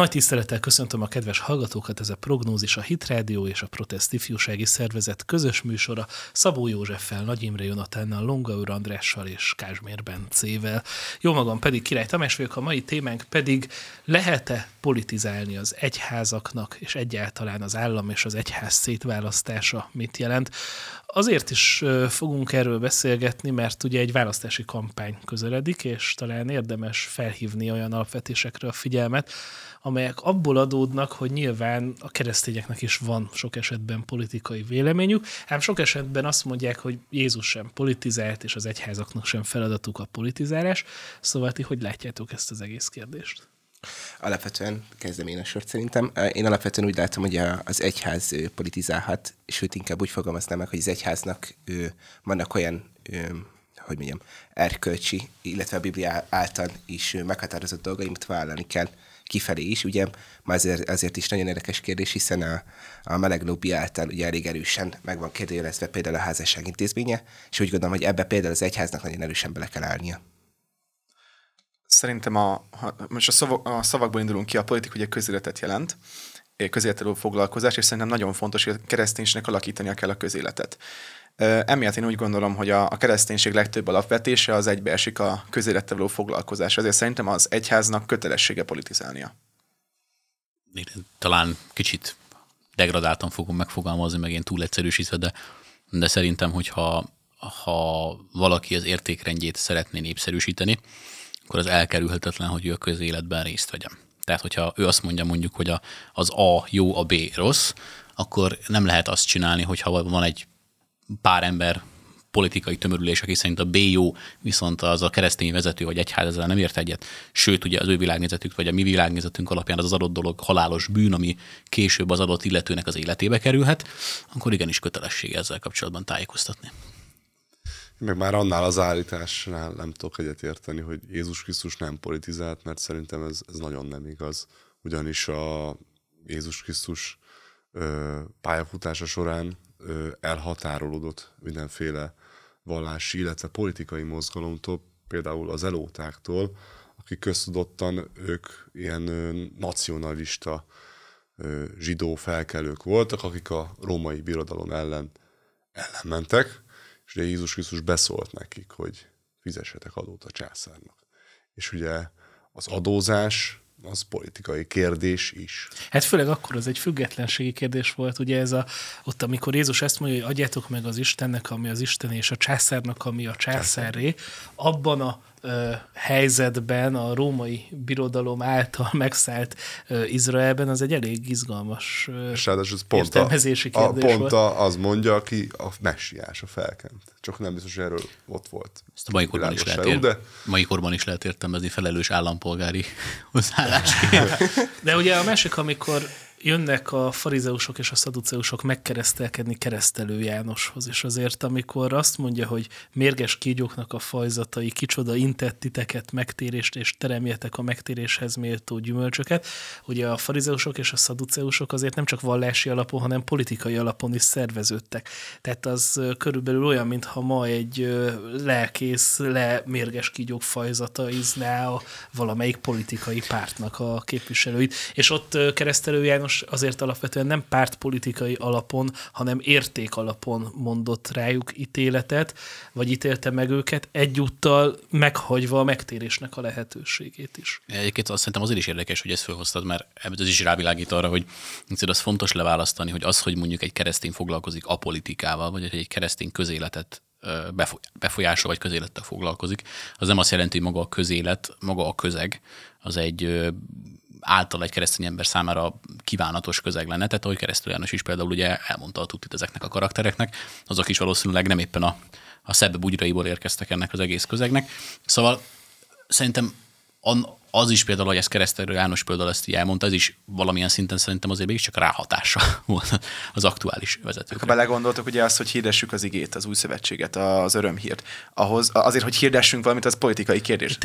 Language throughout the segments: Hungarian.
Nagy tisztelettel köszöntöm a kedves hallgatókat, ez a Prognózis, a Hit Radio és a Protest Ifjúsági Szervezet közös műsora Szabó Józseffel, Nagy Imre Jonatánnal, Longaur Andrással és Kázsmér Bencével. Jó magam pedig Király Tamás vagyok, a mai témánk pedig lehet-e politizálni az egyházaknak és egyáltalán az állam és az egyház szétválasztása mit jelent? Azért is fogunk erről beszélgetni, mert ugye egy választási kampány közeledik, és talán érdemes felhívni olyan alapvetésekre a figyelmet, amelyek abból adódnak, hogy nyilván a keresztényeknek is van sok esetben politikai véleményük, ám sok esetben azt mondják, hogy Jézus sem politizált, és az egyházaknak sem feladatuk a politizálás. Szóval ti hogy látjátok ezt az egész kérdést? Alapvetően kezdem én a sort szerintem. Én alapvetően úgy látom, hogy az egyház politizálhat, sőt inkább úgy fogalmaznám meg, hogy az egyháznak vannak olyan hogy mondjam, erkölcsi, illetve a Biblia által is meghatározott dolgai, amit vállalni kell kifelé is. Ugye már azért, azért is nagyon érdekes kérdés, hiszen a, a meleg lobby által ugye elég erősen meg van kérdőjelezve például a házasság intézménye, és úgy gondolom, hogy ebbe például az egyháznak nagyon erősen bele kell állnia. Szerintem a, ha, most a, szavak, a szavakból indulunk ki, a politika ugye közéletet jelent, közéletelő foglalkozás, és szerintem nagyon fontos, hogy a kereszténységnek alakítania kell a közéletet. Emiatt én úgy gondolom, hogy a, a kereszténység legtöbb alapvetése az egybeesik a közélettel való foglalkozás. Ezért szerintem az egyháznak kötelessége politizálnia. Talán kicsit degradáltan fogom megfogalmazni, meg én túl egyszerűsítve, de, de szerintem, hogyha ha valaki az értékrendjét szeretné népszerűsíteni, akkor az elkerülhetetlen, hogy ő a közéletben részt vegyen. Tehát, hogyha ő azt mondja mondjuk, hogy a, az A jó, a B rossz, akkor nem lehet azt csinálni, hogyha van egy pár ember politikai tömörülés, aki szerint a B jó, viszont az a keresztény vezető vagy egyház ezzel nem ért egyet. Sőt, ugye az ő világnézetük vagy a mi világnézetünk alapján az, az adott dolog halálos bűn, ami később az adott illetőnek az életébe kerülhet, akkor igenis kötelessége ezzel kapcsolatban tájékoztatni. Meg már annál az állításnál nem tudok egyet érteni, hogy Jézus Krisztus nem politizált, mert szerintem ez, ez nagyon nem igaz. Ugyanis a Jézus Krisztus ö, pályafutása során elhatárolódott mindenféle vallási, illetve politikai mozgalomtól, például az elótáktól, akik köztudottan ők ilyen nacionalista zsidó felkelők voltak, akik a római birodalom ellen ellenmentek, és ugye Jézus Krisztus beszólt nekik, hogy fizessetek adót a császárnak. És ugye az adózás az politikai kérdés is. Hát főleg akkor az egy függetlenségi kérdés volt, ugye ez a, ott amikor Jézus ezt mondja, hogy adjátok meg az Istennek, ami az Isten, és a császárnak, ami a császáré, abban a ö, helyzetben a római birodalom által megszállt ö, Izraelben, az egy elég izgalmas ö, és ez pont a, kérdés a, pont a, az mondja, aki a messiás, a felkent. Csak nem biztos, hogy erről ott volt. Ezt a mai korban, is lehet, ér, de... mai korban is lehet értelmezni felelős állampolgári hozzáállás. de ugye a másik, amikor jönnek a farizeusok és a szaduceusok megkeresztelkedni keresztelő Jánoshoz, és azért amikor azt mondja, hogy mérges kígyóknak a fajzatai, kicsoda intett titeket megtérést, és teremjetek a megtéréshez méltó gyümölcsöket, ugye a farizeusok és a szaduceusok azért nem csak vallási alapon, hanem politikai alapon is szerveződtek. Tehát az körülbelül olyan, mintha ma egy lelkész le mérges kígyók fajzata izná a valamelyik politikai pártnak a képviselőit. És ott keresztelő János János azért alapvetően nem pártpolitikai alapon, hanem érték alapon mondott rájuk ítéletet, vagy ítélte meg őket, egyúttal meghagyva a megtérésnek a lehetőségét is. Egyébként azt szerintem azért is érdekes, hogy ezt felhoztad, mert ez is rávilágít arra, hogy az fontos leválasztani, hogy az, hogy mondjuk egy keresztény foglalkozik a politikával, vagy egy keresztény közéletet befolyásol vagy közélettel foglalkozik, az nem azt jelenti, hogy maga a közélet, maga a közeg, az egy által egy keresztény ember számára kívánatos közeg lenne. Tehát ahogy keresztül János is például ugye elmondta a tutit ezeknek a karaktereknek, azok is valószínűleg nem éppen a, a szebb bugyraiból érkeztek ennek az egész közegnek. Szóval szerintem az is például, hogy ezt keresztelő János például ezt így elmondta, ez is valamilyen szinten szerintem azért mégiscsak ráhatása volt az aktuális vezetőkre. Ha belegondoltok, ugye az, hogy hirdessük az igét, az új szövetséget, az örömhírt, ahhoz, azért, hogy hirdessünk valamit, az politikai kérdés.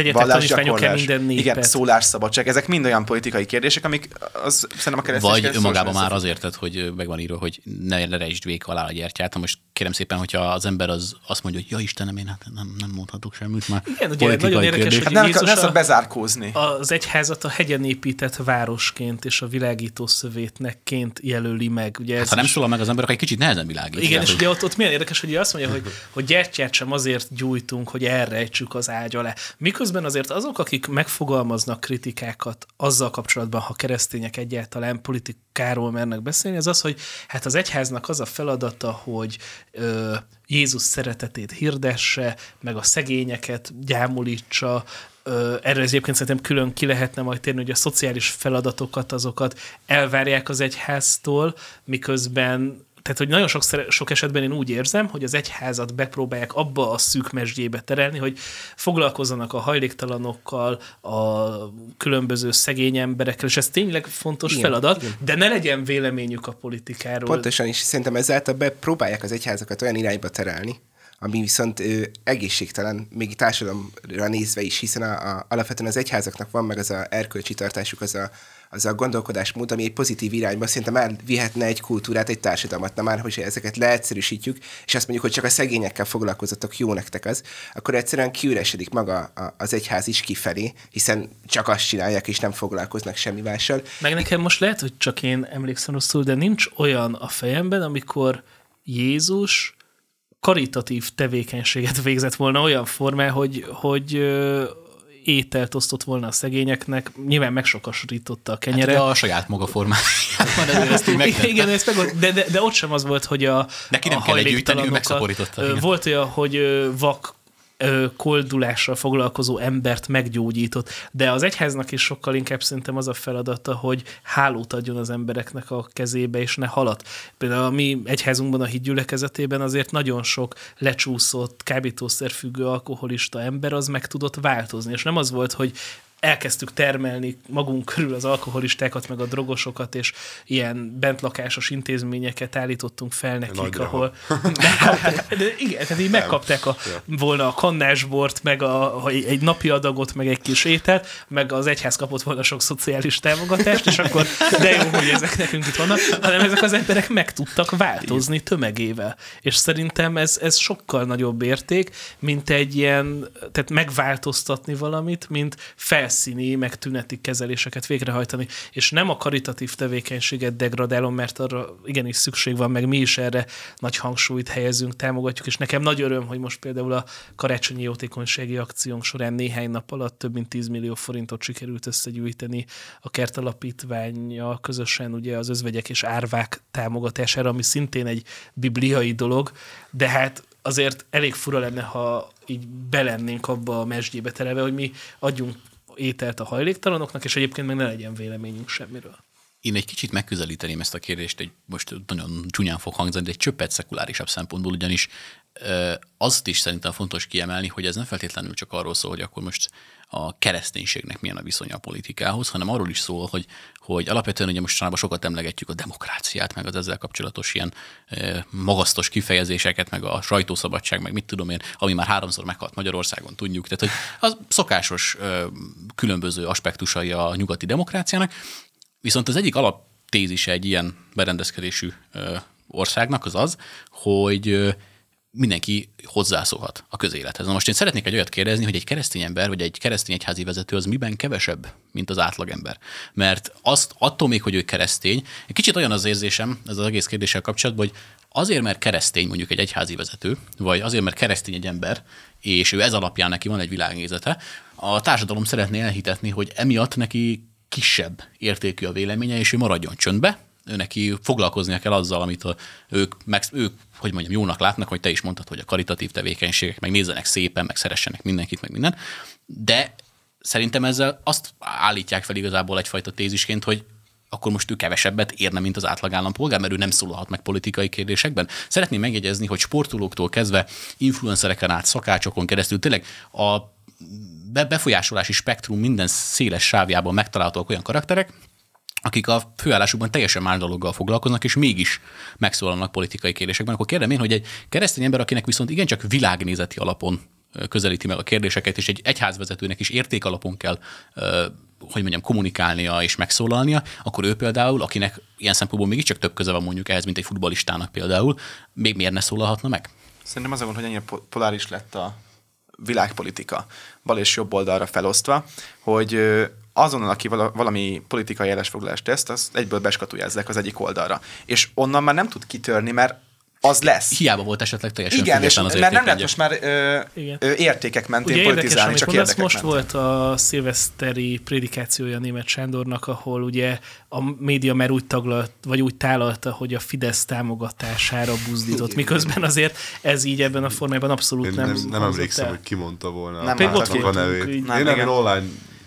Minden népet. Igen, szólásszabadság, ezek mind olyan politikai kérdések, amik az szerintem a keresztény Vagy önmagában már azért, tehát, hogy meg van írva, hogy ne rejtsd vék alá a gyertyát. Most kérem szépen, hogyha az ember az azt mondja, hogy ja Istenem, én hát nem, nem mondhatok semmit már. Igen, ugye nagyon érdekes, hogy hát nem, nem szabad bezárkózni az egyházat a hegyen épített városként és a világító szövétnek jelöli meg. Ugye Hát, ez ha nem szólal meg az ember, akkor egy kicsit nehezen világít. igen, és hogy- ugye ott, ott milyen érdekes, hogy azt mondja, hogy, hogy gyertyát sem azért gyújtunk, hogy elrejtsük az ágy alá. Miközben azért azok, akik megfogalmaznak kritikákat azzal kapcsolatban, ha keresztények egyáltalán politikáról mernek beszélni, az az, hogy hát az egyháznak az a feladata, hogy ö, Jézus szeretetét hirdesse, meg a szegényeket gyámolítsa, erre egyébként szerintem külön ki lehetne majd térni, hogy a szociális feladatokat, azokat elvárják az egyháztól, miközben tehát, hogy nagyon sok, sok esetben én úgy érzem, hogy az egyházat bepróbálják abba a szűk mesdjébe terelni, hogy foglalkozzanak a hajléktalanokkal, a különböző szegény emberekkel, és ez tényleg fontos Igen, feladat, igen. de ne legyen véleményük a politikáról. Pontosan, és szerintem ezáltal bepróbálják az egyházakat olyan irányba terelni, ami viszont ö, egészségtelen, még társadalomra nézve is, hiszen a, a, alapvetően az egyházaknak van meg az a erkölcsi tartásuk, az a, az a gondolkodásmód, ami egy pozitív irányba szerintem elvihetne egy kultúrát, egy társadalmat, na már, hogy ezeket leegyszerűsítjük, és azt mondjuk, hogy csak a szegényekkel foglalkozatok, jó nektek az, akkor egyszerűen kiüresedik maga az egyház is kifelé, hiszen csak azt csinálják, és nem foglalkoznak semmi mással. Meg nekem most lehet, hogy csak én emlékszem rosszul, de nincs olyan a fejemben, amikor Jézus karitatív tevékenységet végzett volna olyan formán, hogy, hogy ételt osztott volna a szegényeknek, nyilván megsokasította a kenyere. Hát, de a saját maga formájában ezért ezt így megtette. Igen, ez meg, de, de, de ott sem az volt, hogy a Neki nem a kellett gyűjteni, ő megszaporította. Volt olyan, hogy vak koldulással foglalkozó embert meggyógyított, de az egyháznak is sokkal inkább szerintem az a feladata, hogy hálót adjon az embereknek a kezébe, és ne halat. Például a mi egyházunkban, a hídgyülekezetében azért nagyon sok lecsúszott, kábítószerfüggő, alkoholista ember az meg tudott változni, és nem az volt, hogy elkezdtük termelni magunk körül az alkoholistákat, meg a drogosokat, és ilyen bentlakásos intézményeket állítottunk fel nekik, Nagyra ahol megkapták, de igen, tehát így megkapták a, volna a kannásbort, meg a, egy napi adagot, meg egy kis ételt, meg az egyház kapott volna sok szociális támogatást, és akkor de jó, hogy ezek nekünk itt vannak, hanem ezek az emberek meg tudtak változni tömegével. És szerintem ez, ez sokkal nagyobb érték, mint egy ilyen, tehát megváltoztatni valamit, mint felszíni, meg tüneti kezeléseket végrehajtani. És nem a karitatív tevékenységet degradálom, mert arra igenis szükség van, meg mi is erre nagy hangsúlyt helyezünk, támogatjuk, és nekem nagy öröm, hogy most például a karácsonyi jótékonysági akciónk során néhány nap alatt több mint 10 millió forintot sikerült összegyűjteni a kertalapítványa közösen ugye az özvegyek és árvák támogatására, ami szintén egy bibliai dolog, de hát azért elég fura lenne, ha így belennénk abba a mesdjébe terelve, hogy mi adjunk ételt a hajléktalanoknak, és egyébként meg ne legyen véleményünk semmiről. Én egy kicsit megközelíteném ezt a kérdést, egy most nagyon csúnyán fog hangzani, de egy csöppet szekulárisabb szempontból, ugyanis azt is szerintem fontos kiemelni, hogy ez nem feltétlenül csak arról szól, hogy akkor most a kereszténységnek milyen a viszonya a politikához, hanem arról is szól, hogy, hogy alapvetően ugye mostanában sokat emlegetjük a demokráciát, meg az ezzel kapcsolatos ilyen magasztos kifejezéseket, meg a sajtószabadság, meg mit tudom én, ami már háromszor meghalt Magyarországon, tudjuk. Tehát, hogy az szokásos különböző aspektusai a nyugati demokráciának, Viszont az egyik alaptézise egy ilyen berendezkedésű országnak az az, hogy mindenki hozzászólhat a közélethez. Na most én szeretnék egy olyat kérdezni, hogy egy keresztény ember, vagy egy keresztény egyházi vezető az miben kevesebb, mint az átlagember. Mert azt attól még, hogy ő keresztény, egy kicsit olyan az érzésem ez az egész kérdéssel kapcsolatban, hogy azért, mert keresztény mondjuk egy egyházi vezető, vagy azért, mert keresztény egy ember, és ő ez alapján neki van egy világnézete, a társadalom szeretné elhitetni, hogy emiatt neki kisebb értékű a véleménye, és ő maradjon csöndbe, ő neki foglalkoznia kell azzal, amit a, ők, meg, ők, hogy mondjam, jónak látnak, hogy te is mondtad, hogy a karitatív tevékenységek, meg nézzenek szépen, meg szeressenek mindenkit, meg minden. De szerintem ezzel azt állítják fel igazából egyfajta tézisként, hogy akkor most ő kevesebbet érne, mint az átlag állampolgár, mert ő nem szólalhat meg politikai kérdésekben. Szeretném megjegyezni, hogy sportolóktól kezdve influencereken át, szakácsokon keresztül tényleg a befolyásolási spektrum minden széles sávjában megtalálhatók olyan karakterek, akik a főállásukban teljesen más dologgal foglalkoznak, és mégis megszólalnak politikai kérdésekben, akkor kérdem én, hogy egy keresztény ember, akinek viszont igencsak világnézeti alapon közelíti meg a kérdéseket, és egy egyházvezetőnek is érték alapon kell, hogy mondjam, kommunikálnia és megszólalnia, akkor ő például, akinek ilyen szempontból mégiscsak több köze van mondjuk ehhez, mint egy futballistának például, még miért ne szólalhatna meg? Szerintem az a gond, hogy ennyire po- poláris lett a világpolitika, bal és jobb oldalra felosztva, hogy azonnal, aki valami politikai jelesfoglalást tesz, az egyből beskatujázzák az egyik oldalra. És onnan már nem tud kitörni, mert az lesz. Hiába volt esetleg teljesen Igen, és az mert nem lehet most már ö, ö, értékek mentén Ugye politizálni, érdekes, csak érdekek Most mentén. volt a szilveszteri prédikációja német Sándornak, ahol ugye a média már úgy taglalt, vagy úgy tálalta, hogy a Fidesz támogatására buzdított, miközben azért ez így ebben a formájában abszolút Én nem Nem, nem emlékszem, el. hogy ki mondta volna. Nem, nem ott a nevét. Nem, Én nem, online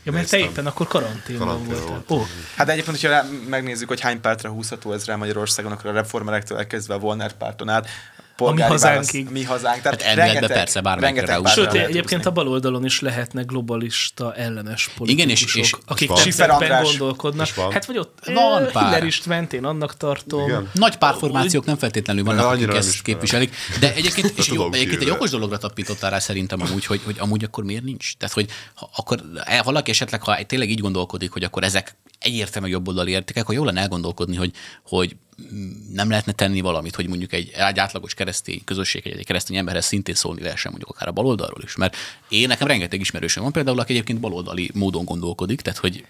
Ja, mert te éppen akkor karanténban Karantén voltál. Volt. Oh. Hát egyébként, hogyha megnézzük, hogy hány pártra húzható ez rá Magyarországon, akkor a reformerektől elkezdve a Volner párton át polgári a mi hazánkig. Válasz, mi hazánk. Tehát hát rengeteg, persze bármelyikre Sőt, egyébként a baloldalon is lehetne globalista ellenes politikusok, Igen, és, és akik nemzetben gondolkodnak. Hát vagy ott van pár. Hiller Istvent, én annak tartom. Igen. Nagy párformációk nem feltétlenül vannak, akik ezt képviselik. De egyébként, és jó, egyébként egy okos dologra tapítottál rá szerintem amúgy, hogy, hogy amúgy akkor miért nincs? Tehát, hogy ha, akkor e, valaki esetleg, ha tényleg így gondolkodik, hogy akkor ezek egyértelműen jobboldali értékek, akkor jól lenne elgondolkodni, hogy, hogy nem lehetne tenni valamit, hogy mondjuk egy, egy átlagos keresztény közösség, egy, egy keresztény emberhez szintén szólni lehessen mondjuk akár a baloldalról is. Mert én nekem rengeteg ismerősöm van például, aki egyébként baloldali módon gondolkodik, tehát hogy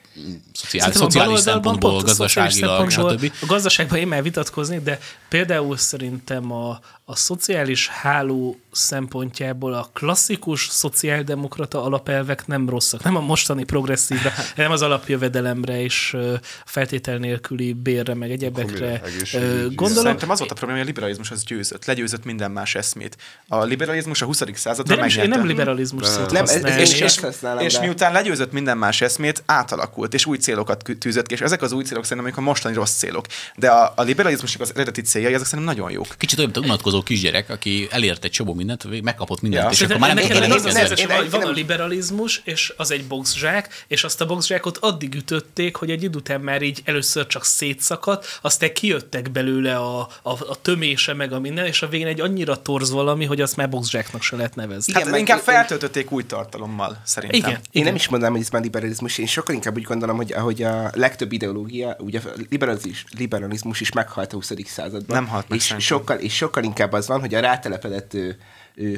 szociális, szociális szempontból, gazdaságilag, stb. A gazdaságban én már vitatkozni, de például szerintem a, a szociális háló szempontjából a klasszikus szociáldemokrata alapelvek nem rosszak. Nem a mostani progresszívre, nem az alapjövedelemre és feltétel nélküli bérre, meg egyebekre gondolok. Szerintem az volt a probléma, hogy a liberalizmus az győzött, legyőzött minden más eszmét. A liberalizmus a 20. században De nem, én nem liberalizmus szót nem, és, és, és, miután legyőzött minden más eszmét, átalakult, és új célokat tűzött ki, és ezek az új célok szerintem amik a mostani rossz célok. De a, a liberalizmusnak az eredeti céljai, ezek szerintem nagyon jók. Kicsit olyan, mint a unatkozó kisgyerek, aki elért egy csomó mindent, megkapott mindent, ja. és akkor már nem kell Van a liberalizmus, és az egy boxzsák, és azt a boxzsákot addig ütötték, hogy egy idő után már így először csak szétszakadt, aztán kijöttek belőle a, a, a tömése, meg a minden, és a végén egy annyira torz valami, hogy azt már boxzsáknak se lehet nevezni. Igen, hát inkább feltöltötték új tartalommal, szerintem. Igen, én nem is mondanám, hogy ez már liberalizmus, én sokkal inkább úgy gondolom, hogy ahogy a legtöbb ideológia, ugye a liberalizmus, liberalizmus is meghalt a 20. században. Nem halt meg és sokkal, és sokkal inkább az van, hogy a rátelepedett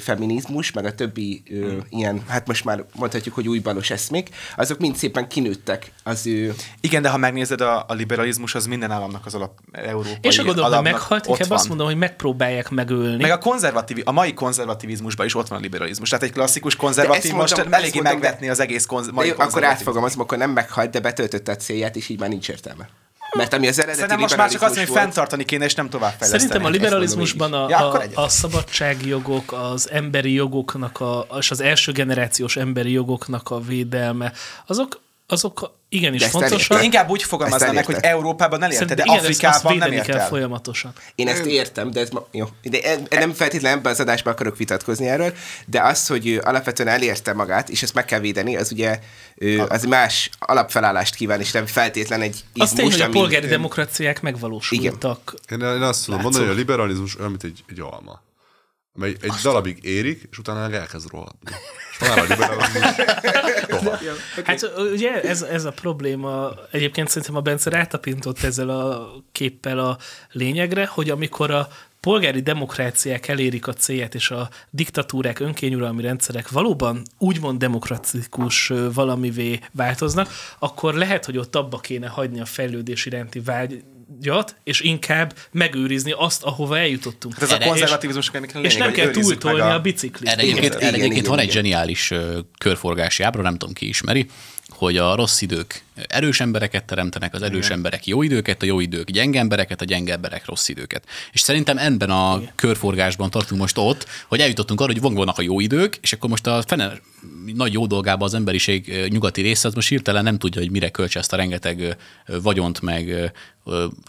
feminizmus, meg a többi ö, hmm. ilyen, hát most már mondhatjuk, hogy újbalos eszmék, azok mind szépen kinőttek az ő... Igen, de ha megnézed, a, a liberalizmus az minden államnak az alap európai És a gondolom, hogy meghalt, inkább van. azt mondom, hogy megpróbálják megölni. Meg a konzervatív, a mai konzervativizmusban is ott van a liberalizmus. Tehát egy klasszikus konzervatív most mondom, eléggé mondom, megvetni de, az egész konz, mai jó, Akkor átfogom, az akkor nem meghalt, de betöltötte a célját, és így már nincs értelme. Mert ami az eredeti Szerintem most már csak azt, hogy fenntartani kéne, és nem tovább fejleszteni. Szerintem a liberalizmusban a, ja, a, a szabadságjogok, az emberi jogoknak, a, és az első generációs emberi jogoknak a védelme, azok, azok igenis fontosak. Inkább úgy fogalmaznám meg, hogy Európában elérte, de igen, Afrikában nem ért el. folyamatosan. Én ezt értem, de ez ma, jó. De e, nem feltétlenül ebben az adásban akarok vitatkozni erről, de az, hogy alapvetően elérte magát, és ezt meg kell védeni, az ugye az más alapfelállást kíván, és nem feltétlen egy izmus, Azt tény, hogy a polgári demokráciák megvalósultak. Igen. Én, én azt tudom mondani, hogy a liberalizmus olyan, mint egy, egy alma amely egy Azt darabig érik, és utána elkezd rohadni. Hát ugye ez, ez a probléma, egyébként szerintem a Bence rátapintott ezzel a képpel a lényegre, hogy amikor a polgári demokráciák elérik a célját, és a diktatúrák, önkényuralmi rendszerek valóban úgymond demokratikus valamivé változnak, akkor lehet, hogy ott abba kéne hagyni a fejlődés iránti vágy, vágyat, és inkább megőrizni azt, ahova eljutottunk. Hát ez erre, a konzervativizmus és, és nem kell túltolni a, a biciklit. Erre egyébként, erre egyébként van egy zseniális körforgási ábra, nem tudom ki ismeri, hogy a rossz idők erős embereket teremtenek, az erős Igen. emberek jó időket, a jó idők gyenge embereket, a gyenge emberek rossz időket. És szerintem ebben a Igen. körforgásban tartunk most ott, hogy eljutottunk arra, hogy vannak a jó idők, és akkor most a fene nagy jó dolgában az emberiség nyugati része, az most hirtelen nem tudja, hogy mire költse ezt a rengeteg vagyont, meg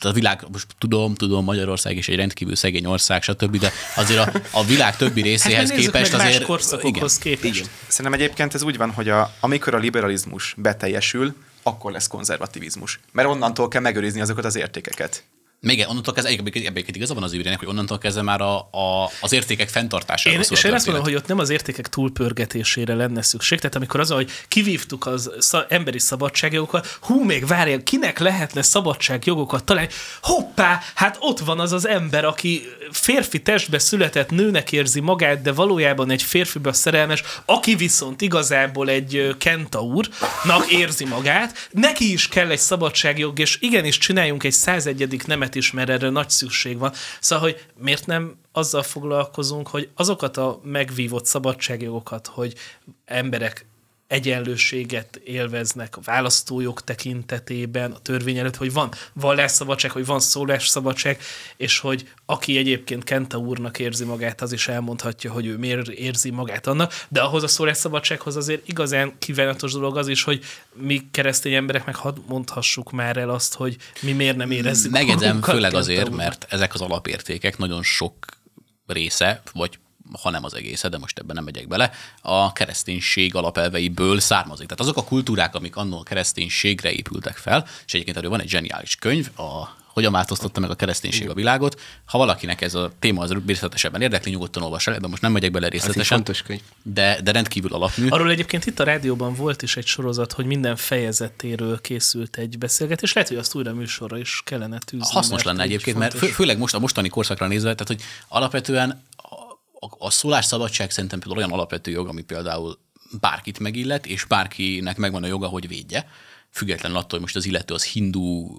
a világ, most tudom, tudom, Magyarország is egy rendkívül szegény ország, stb., de azért a, a világ többi részéhez hát képest meg azért... igen, képest. Igen. Szerintem egyébként ez úgy van, hogy a, amikor a liberalizmus beteljesül, akkor lesz konzervativizmus. Mert onnantól kell megőrizni azokat az értékeket. Még onnantól kezdve, ebben igaza van az űrének, hogy onnantól kezdve már a, a, az értékek fenntartására én, szól És én azt mondom, hogy ott nem az értékek túlpörgetésére lenne szükség. Tehát amikor az, hogy kivívtuk az sz- emberi szabadságjogokat, hú, még várjál, kinek lehetne szabadságjogokat találni? Hoppá, hát ott van az az ember, aki férfi testbe született, nőnek érzi magát, de valójában egy férfibe szerelmes, aki viszont igazából egy kentaurnak érzi magát, neki is kell egy szabadságjog, és igenis csináljunk egy 101. nemet is, mert erre nagy szükség van. Szóval, hogy miért nem azzal foglalkozunk, hogy azokat a megvívott szabadságjogokat, hogy emberek egyenlőséget élveznek a választójog tekintetében, a törvény előtt, hogy van vallásszabadság, hogy van szólásszabadság, és hogy aki egyébként Kenta úrnak érzi magát, az is elmondhatja, hogy ő miért érzi magát annak, de ahhoz a szólásszabadsághoz azért igazán kívánatos dolog az is, hogy mi keresztény emberek meg hadd mondhassuk már el azt, hogy mi miért nem érezzük magunkat főleg Kenta azért, úrnak. mert ezek az alapértékek nagyon sok része, vagy ha nem az egésze, de most ebben nem megyek bele, a kereszténység alapelveiből származik. Tehát azok a kultúrák, amik annól a kereszténységre épültek fel, és egyébként erről van egy zseniális könyv, a hogyan változtatta meg a kereszténység a világot. Ha valakinek ez a téma az részletesebben érdekli, nyugodtan olvas el, de most nem megyek bele részletesen. fontos könyv. De, de rendkívül alapmű. Arról egyébként itt a rádióban volt is egy sorozat, hogy minden fejezetéről készült egy beszélgetés. Lehet, hogy azt újra műsorra is kellene tűzni. Hasznos mert lenne egy egyébként, mert fő, fontos- főleg most a mostani korszakra nézve, tehát hogy alapvetően a, a, szólásszabadság szerintem például olyan alapvető jog, ami például bárkit megillet, és bárkinek megvan a joga, hogy védje, függetlenül attól, hogy most az illető az hindu,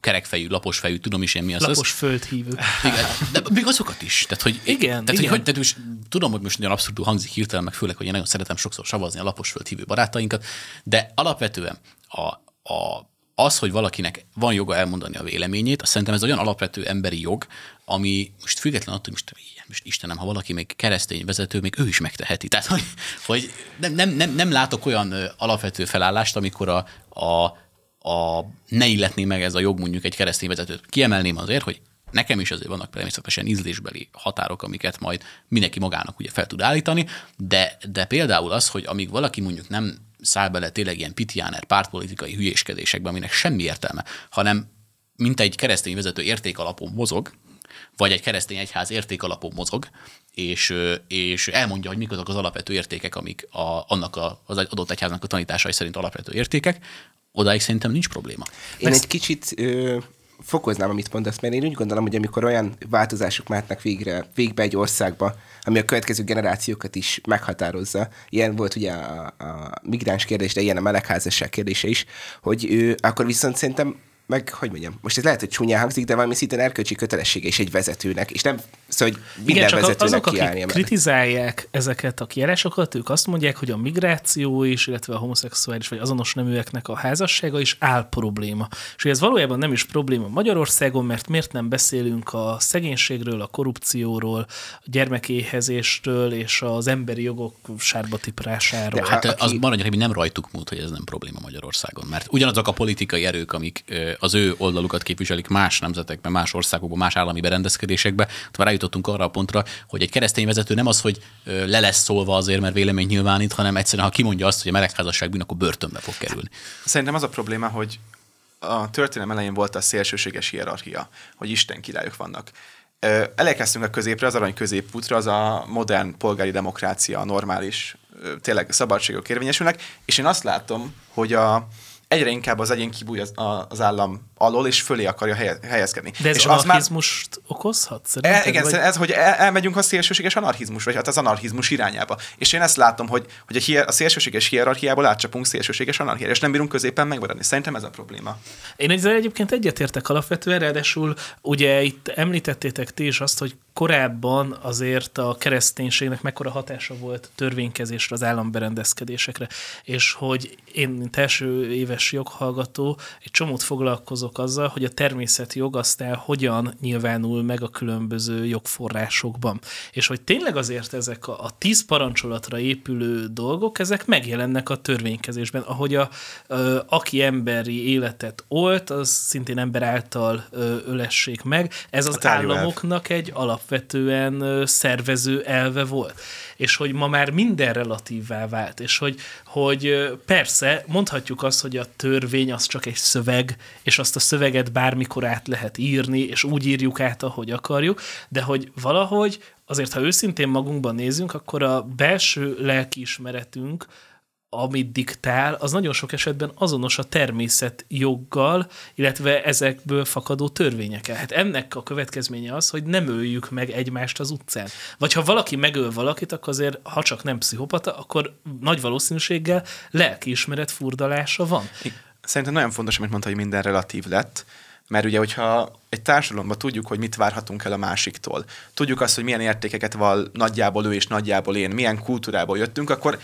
kerekfejű, laposfejű, tudom is én mi az. Lapos földhívő. Igen, de még azokat is. Tehát, hogy, Igen, tehát, igen. Hogy, hogy, tehát most, tudom, hogy most nagyon abszurdul hangzik hirtelen, meg főleg, hogy én nagyon szeretem sokszor savazni a lapos földhívő barátainkat, de alapvetően a, a, az, hogy valakinek van joga elmondani a véleményét, azt szerintem ez olyan alapvető emberi jog, ami most független attól, most, most Istenem, ha valaki még keresztény vezető, még ő is megteheti. Tehát, hogy, hogy nem, nem, nem, nem látok olyan alapvető felállást, amikor a, a, a ne illetné meg ez a jog mondjuk egy keresztény vezetőt. Kiemelném azért, hogy nekem is azért vannak természetesen ízlésbeli határok, amiket majd mindenki magának ugye fel tud állítani, de, de például az, hogy amíg valaki mondjuk nem száll bele tényleg ilyen pitiáner pártpolitikai hülyéskedésekbe, aminek semmi értelme, hanem mint egy keresztény vezető értékalapon mozog, vagy egy keresztény egyház értékalapon mozog, és, és elmondja, hogy mik azok az alapvető értékek, amik a, annak a, az adott egyháznak a tanításai szerint alapvető értékek, odáig szerintem nincs probléma. Én egy kicsit ö, fokoznám, amit mondasz, mert én úgy gondolom, hogy amikor olyan változások mehetnek végre, végbe egy országba, ami a következő generációkat is meghatározza, ilyen volt ugye a, a migráns kérdés, de ilyen a melegházasság kérdése is, hogy ő, akkor viszont szerintem meg, hogy mondjam, most ez lehet, hogy csúnyán hangzik, de valami szinten erkölcsi kötelessége is egy vezetőnek, és nem, szóval, hogy minden Igen, csak vezetőnek azok, akik kritizálják ezeket a kijárásokat, ők azt mondják, hogy a migráció is, illetve a homoszexuális vagy azonos neműeknek a házassága is áll probléma. És hogy ez valójában nem is probléma Magyarországon, mert miért nem beszélünk a szegénységről, a korrupcióról, a gyermekéhezésről és az emberi jogok sárba tiprásáról. De Hát aki- az maradjak, hogy nem rajtuk múlt, hogy ez nem probléma Magyarországon. Mert ugyanazok a politikai erők, amik az ő oldalukat képviselik más nemzetekben, más országokban, más állami berendezkedésekben, ott már eljutottunk arra a pontra, hogy egy keresztény vezető nem az, hogy le lesz szólva azért, mert vélemény nyilvánít, hanem egyszerűen, ha kimondja azt, hogy a melegházasság bűn, akkor börtönbe fog kerülni. Szerintem az a probléma, hogy a történelem elején volt a szélsőséges hierarchia, hogy Isten királyok vannak. Elérkeztünk a középre, az arany középútra, az a modern polgári demokrácia, a normális, tényleg szabadságok érvényesülnek, és én azt látom, hogy a, egyre inkább az egyén kibúj az, az állam alól, és fölé akarja helye, helyezkedni. De ez és anarchizmust okozhat? E, Szerinted, igen, vagy- ez, hogy el, elmegyünk a szélsőséges anarchizmus, vagy hát az anarchizmus irányába. És én ezt látom, hogy, hogy a, hier, a szélsőséges hierarchiából átcsapunk szélsőséges anarchiára, és nem bírunk középen megmaradni. Szerintem ez a probléma. Én ezzel egyébként egyetértek alapvetően, ráadásul ugye itt említettétek ti is azt, hogy korábban azért a kereszténységnek mekkora hatása volt a törvénykezésre, az államberendezkedésekre, és hogy én, mint első éves joghallgató, egy csomót foglalkozok azzal, hogy a természeti jog aztán hogyan nyilvánul meg a különböző jogforrásokban. És hogy tényleg azért ezek a, a tíz parancsolatra épülő dolgok, ezek megjelennek a törvénykezésben, ahogy a, ö, aki emberi életet olt, az szintén ember által ölessék meg. Ez az tárgyalelv. államoknak egy alap alapvetően szervező elve volt. És hogy ma már minden relatívvá vált. És hogy, hogy persze mondhatjuk azt, hogy a törvény az csak egy szöveg, és azt a szöveget bármikor át lehet írni, és úgy írjuk át, ahogy akarjuk, de hogy valahogy azért, ha őszintén magunkban nézünk, akkor a belső lelkiismeretünk, amit diktál, az nagyon sok esetben azonos a természet joggal, illetve ezekből fakadó törvényekkel. Hát ennek a következménye az, hogy nem öljük meg egymást az utcán. Vagy ha valaki megöl valakit, akkor azért, ha csak nem pszichopata, akkor nagy valószínűséggel lelkiismeret furdalása van. Szerintem nagyon fontos, amit mondta, hogy minden relatív lett, mert ugye, hogyha egy társadalomban tudjuk, hogy mit várhatunk el a másiktól, tudjuk azt, hogy milyen értékeket val nagyjából ő és nagyjából én, milyen kultúrából jöttünk, akkor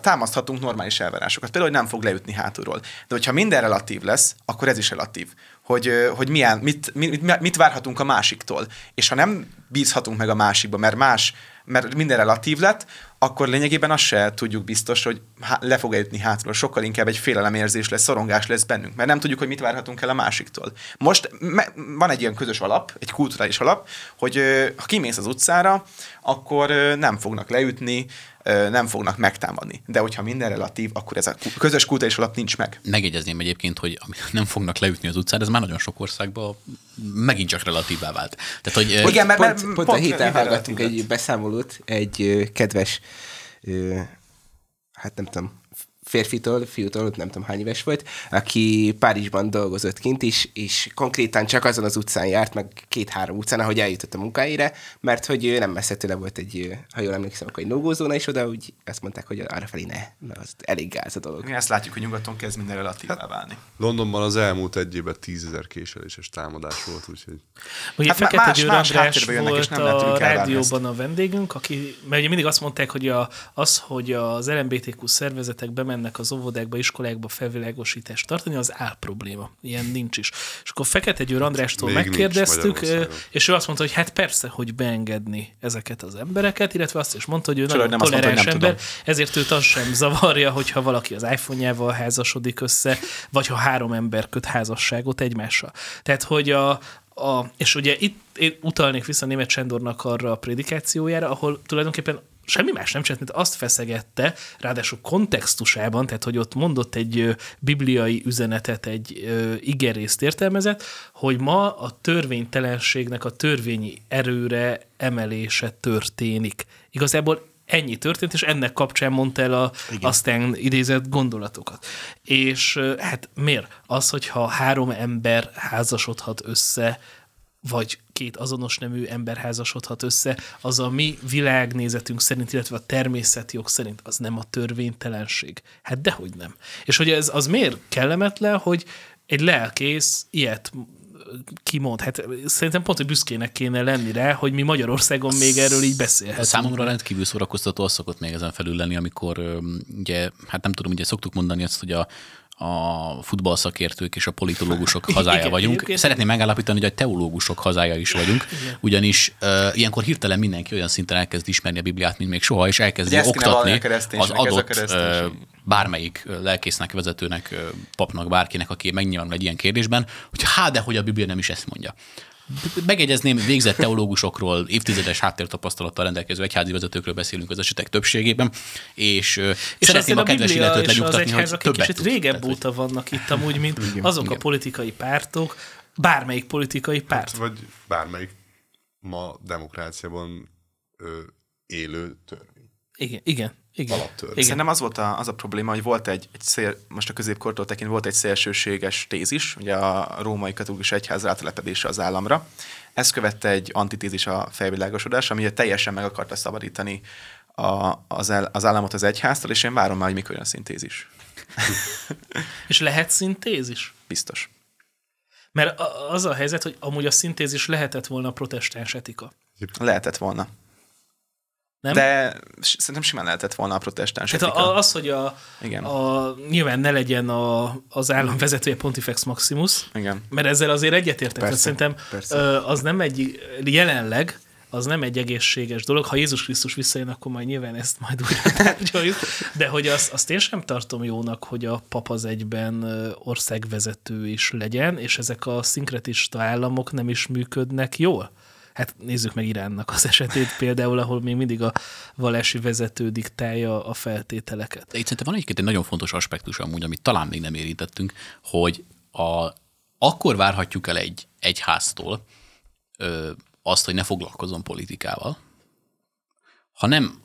támaszthatunk normális elvárásokat. Például, hogy nem fog leütni hátulról. De hogyha minden relatív lesz, akkor ez is relatív. Hogy, hogy milyen, mit, mit, mit várhatunk a másiktól. És ha nem bízhatunk meg a másikba, mert más, mert minden relatív lett, akkor lényegében azt se tudjuk biztos, hogy le fog jutni hátulról. Sokkal inkább egy félelemérzés lesz, szorongás lesz bennünk, mert nem tudjuk, hogy mit várhatunk el a másiktól. Most me- van egy ilyen közös alap, egy kulturális alap, hogy ö, ha kimész az utcára, akkor ö, nem fognak leütni, ö, nem fognak megtámadni. De hogyha minden relatív, akkor ez a közös kulturális alap nincs meg. Megjegyezném egyébként, hogy nem fognak leütni az utcára, ez már nagyon sok országban megint csak relatívá vált. Tehát, hogy Igen, mert- pont, pont, pont a héten hallgattunk egy beszámolót egy kedves, ö, hát nem tudom, férfitől, fiútól, nem tudom hány éves volt, aki Párizsban dolgozott kint is, és konkrétan csak azon az utcán járt, meg két-három utcán, ahogy eljutott a munkáira, mert hogy ő nem messze tőle volt egy, ha jól emlékszem, akkor egy no is oda, úgy azt mondták, hogy arra felé ne, mert az elég gáz a dolog. Mi ezt látjuk, hogy nyugaton kezd minden relatívá válni. Londonban az elmúlt egy évben tízezer késeléses támadás volt, úgyhogy Ugye Hát hát Fekete más- Győr más András jönnek, és volt nem a rádióban a vendégünk, aki, mert ugye mindig azt mondták, hogy a, az, hogy az LMBTQ szervezetek bemennek az óvodákba, iskolákba felvilágosítást tartani, az áll probléma. Ilyen nincs is. És akkor Fekete Győr Andrástól Még megkérdeztük, és ő azt mondta, hogy hát persze, hogy beengedni ezeket az embereket, illetve azt is mondta, hogy ő nagyon mondta, hogy toleráns nem ember, ezért őt az sem zavarja, hogyha valaki az iPhone-jával házasodik össze, vagy ha három ember köt házasságot egymással. Tehát, hogy a, a, és ugye itt én utalnék vissza német Sándornak arra a prédikációjára, ahol tulajdonképpen semmi más nem csinált, mint azt feszegette, ráadásul kontextusában, tehát hogy ott mondott egy bibliai üzenetet, egy igerészt értelmezett, hogy ma a törvénytelenségnek a törvényi erőre emelése történik. Igazából ennyi történt, és ennek kapcsán mondta el a Igen. aztán idézett gondolatokat. És hát miért? Az, hogyha három ember házasodhat össze, vagy két azonos nemű ember házasodhat össze, az a mi világnézetünk szerint, illetve a természetjog szerint, az nem a törvénytelenség. Hát dehogy nem. És hogy ez az miért kellemetlen, hogy egy lelkész ilyet kimond. Hát szerintem pont, hogy büszkének kéne lenni rá, hogy mi Magyarországon még erről így beszélhetünk. Számomra rendkívül szórakoztató az szokott még ezen felül lenni, amikor ugye, hát nem tudom, ugye szoktuk mondani azt, hogy a, a futballszakértők és a politológusok hazája Igen, vagyunk. egyébként- Szeretném megállapítani, hogy a teológusok hazája is vagyunk, ugyanis uh, ilyenkor hirtelen mindenki olyan szinten elkezd ismerni a Bibliát, mint még soha, és elkezdi oktatni a az adott uh, bármelyik lelkésznek, vezetőnek, papnak, bárkinek, aki megnyilvánul egy ilyen kérdésben, hogy hát, de hogy a Biblia nem is ezt mondja. Megegyezném, végzett teológusokról, évtizedes háttértapasztalattal rendelkező egyházi vezetőkről beszélünk az esetek többségében, és, és szeretném a aztán kedves illetőt lenyugtatni, hogy többet kicsit tud. régebb Tehát, hogy- óta vannak itt amúgy, mint azok a igen. politikai pártok, bármelyik politikai párt. vagy bármelyik ma demokráciában ö, élő törvény. Igen, igen, igen. Alaptörvény. igen. Szerintem az volt a, az a probléma, hogy volt egy, egy szél, most a középkortól tekintve volt egy szélsőséges tézis, ugye a római katolikus egyház rátelepedése az államra. Ezt követte egy antitézis a felvilágosodás, ami ugye teljesen meg akarta szabadítani a, az, el, az államot az egyháztól, és én várom már, hogy mikor jön a szintézis. És lehet szintézis? Biztos. Mert az a helyzet, hogy amúgy a szintézis lehetett volna a protestáns etika. Lehetett volna. Nem? De szerintem simán lehetett volna a protestáns Tehát etika. a, az, hogy a, Igen. a, nyilván ne legyen a, az állam vezetője Pontifex Maximus, Igen. mert ezzel azért egyetértek. Persze, szerintem persze. az nem egy, jelenleg az nem egy egészséges dolog. Ha Jézus Krisztus visszajön, akkor majd nyilván ezt majd úgy tárgyaljuk. De hogy azt, azt én sem tartom jónak, hogy a pap az egyben országvezető is legyen, és ezek a szinkretista államok nem is működnek jól. Hát nézzük meg Iránnak az esetét például, ahol még mindig a valási vezető diktálja a feltételeket. De itt szerintem van egyébként egy nagyon fontos aspektus amúgy, amit talán még nem érintettünk, hogy a, akkor várhatjuk el egy egyháztól ö, azt, hogy ne foglalkozzon politikával, ha nem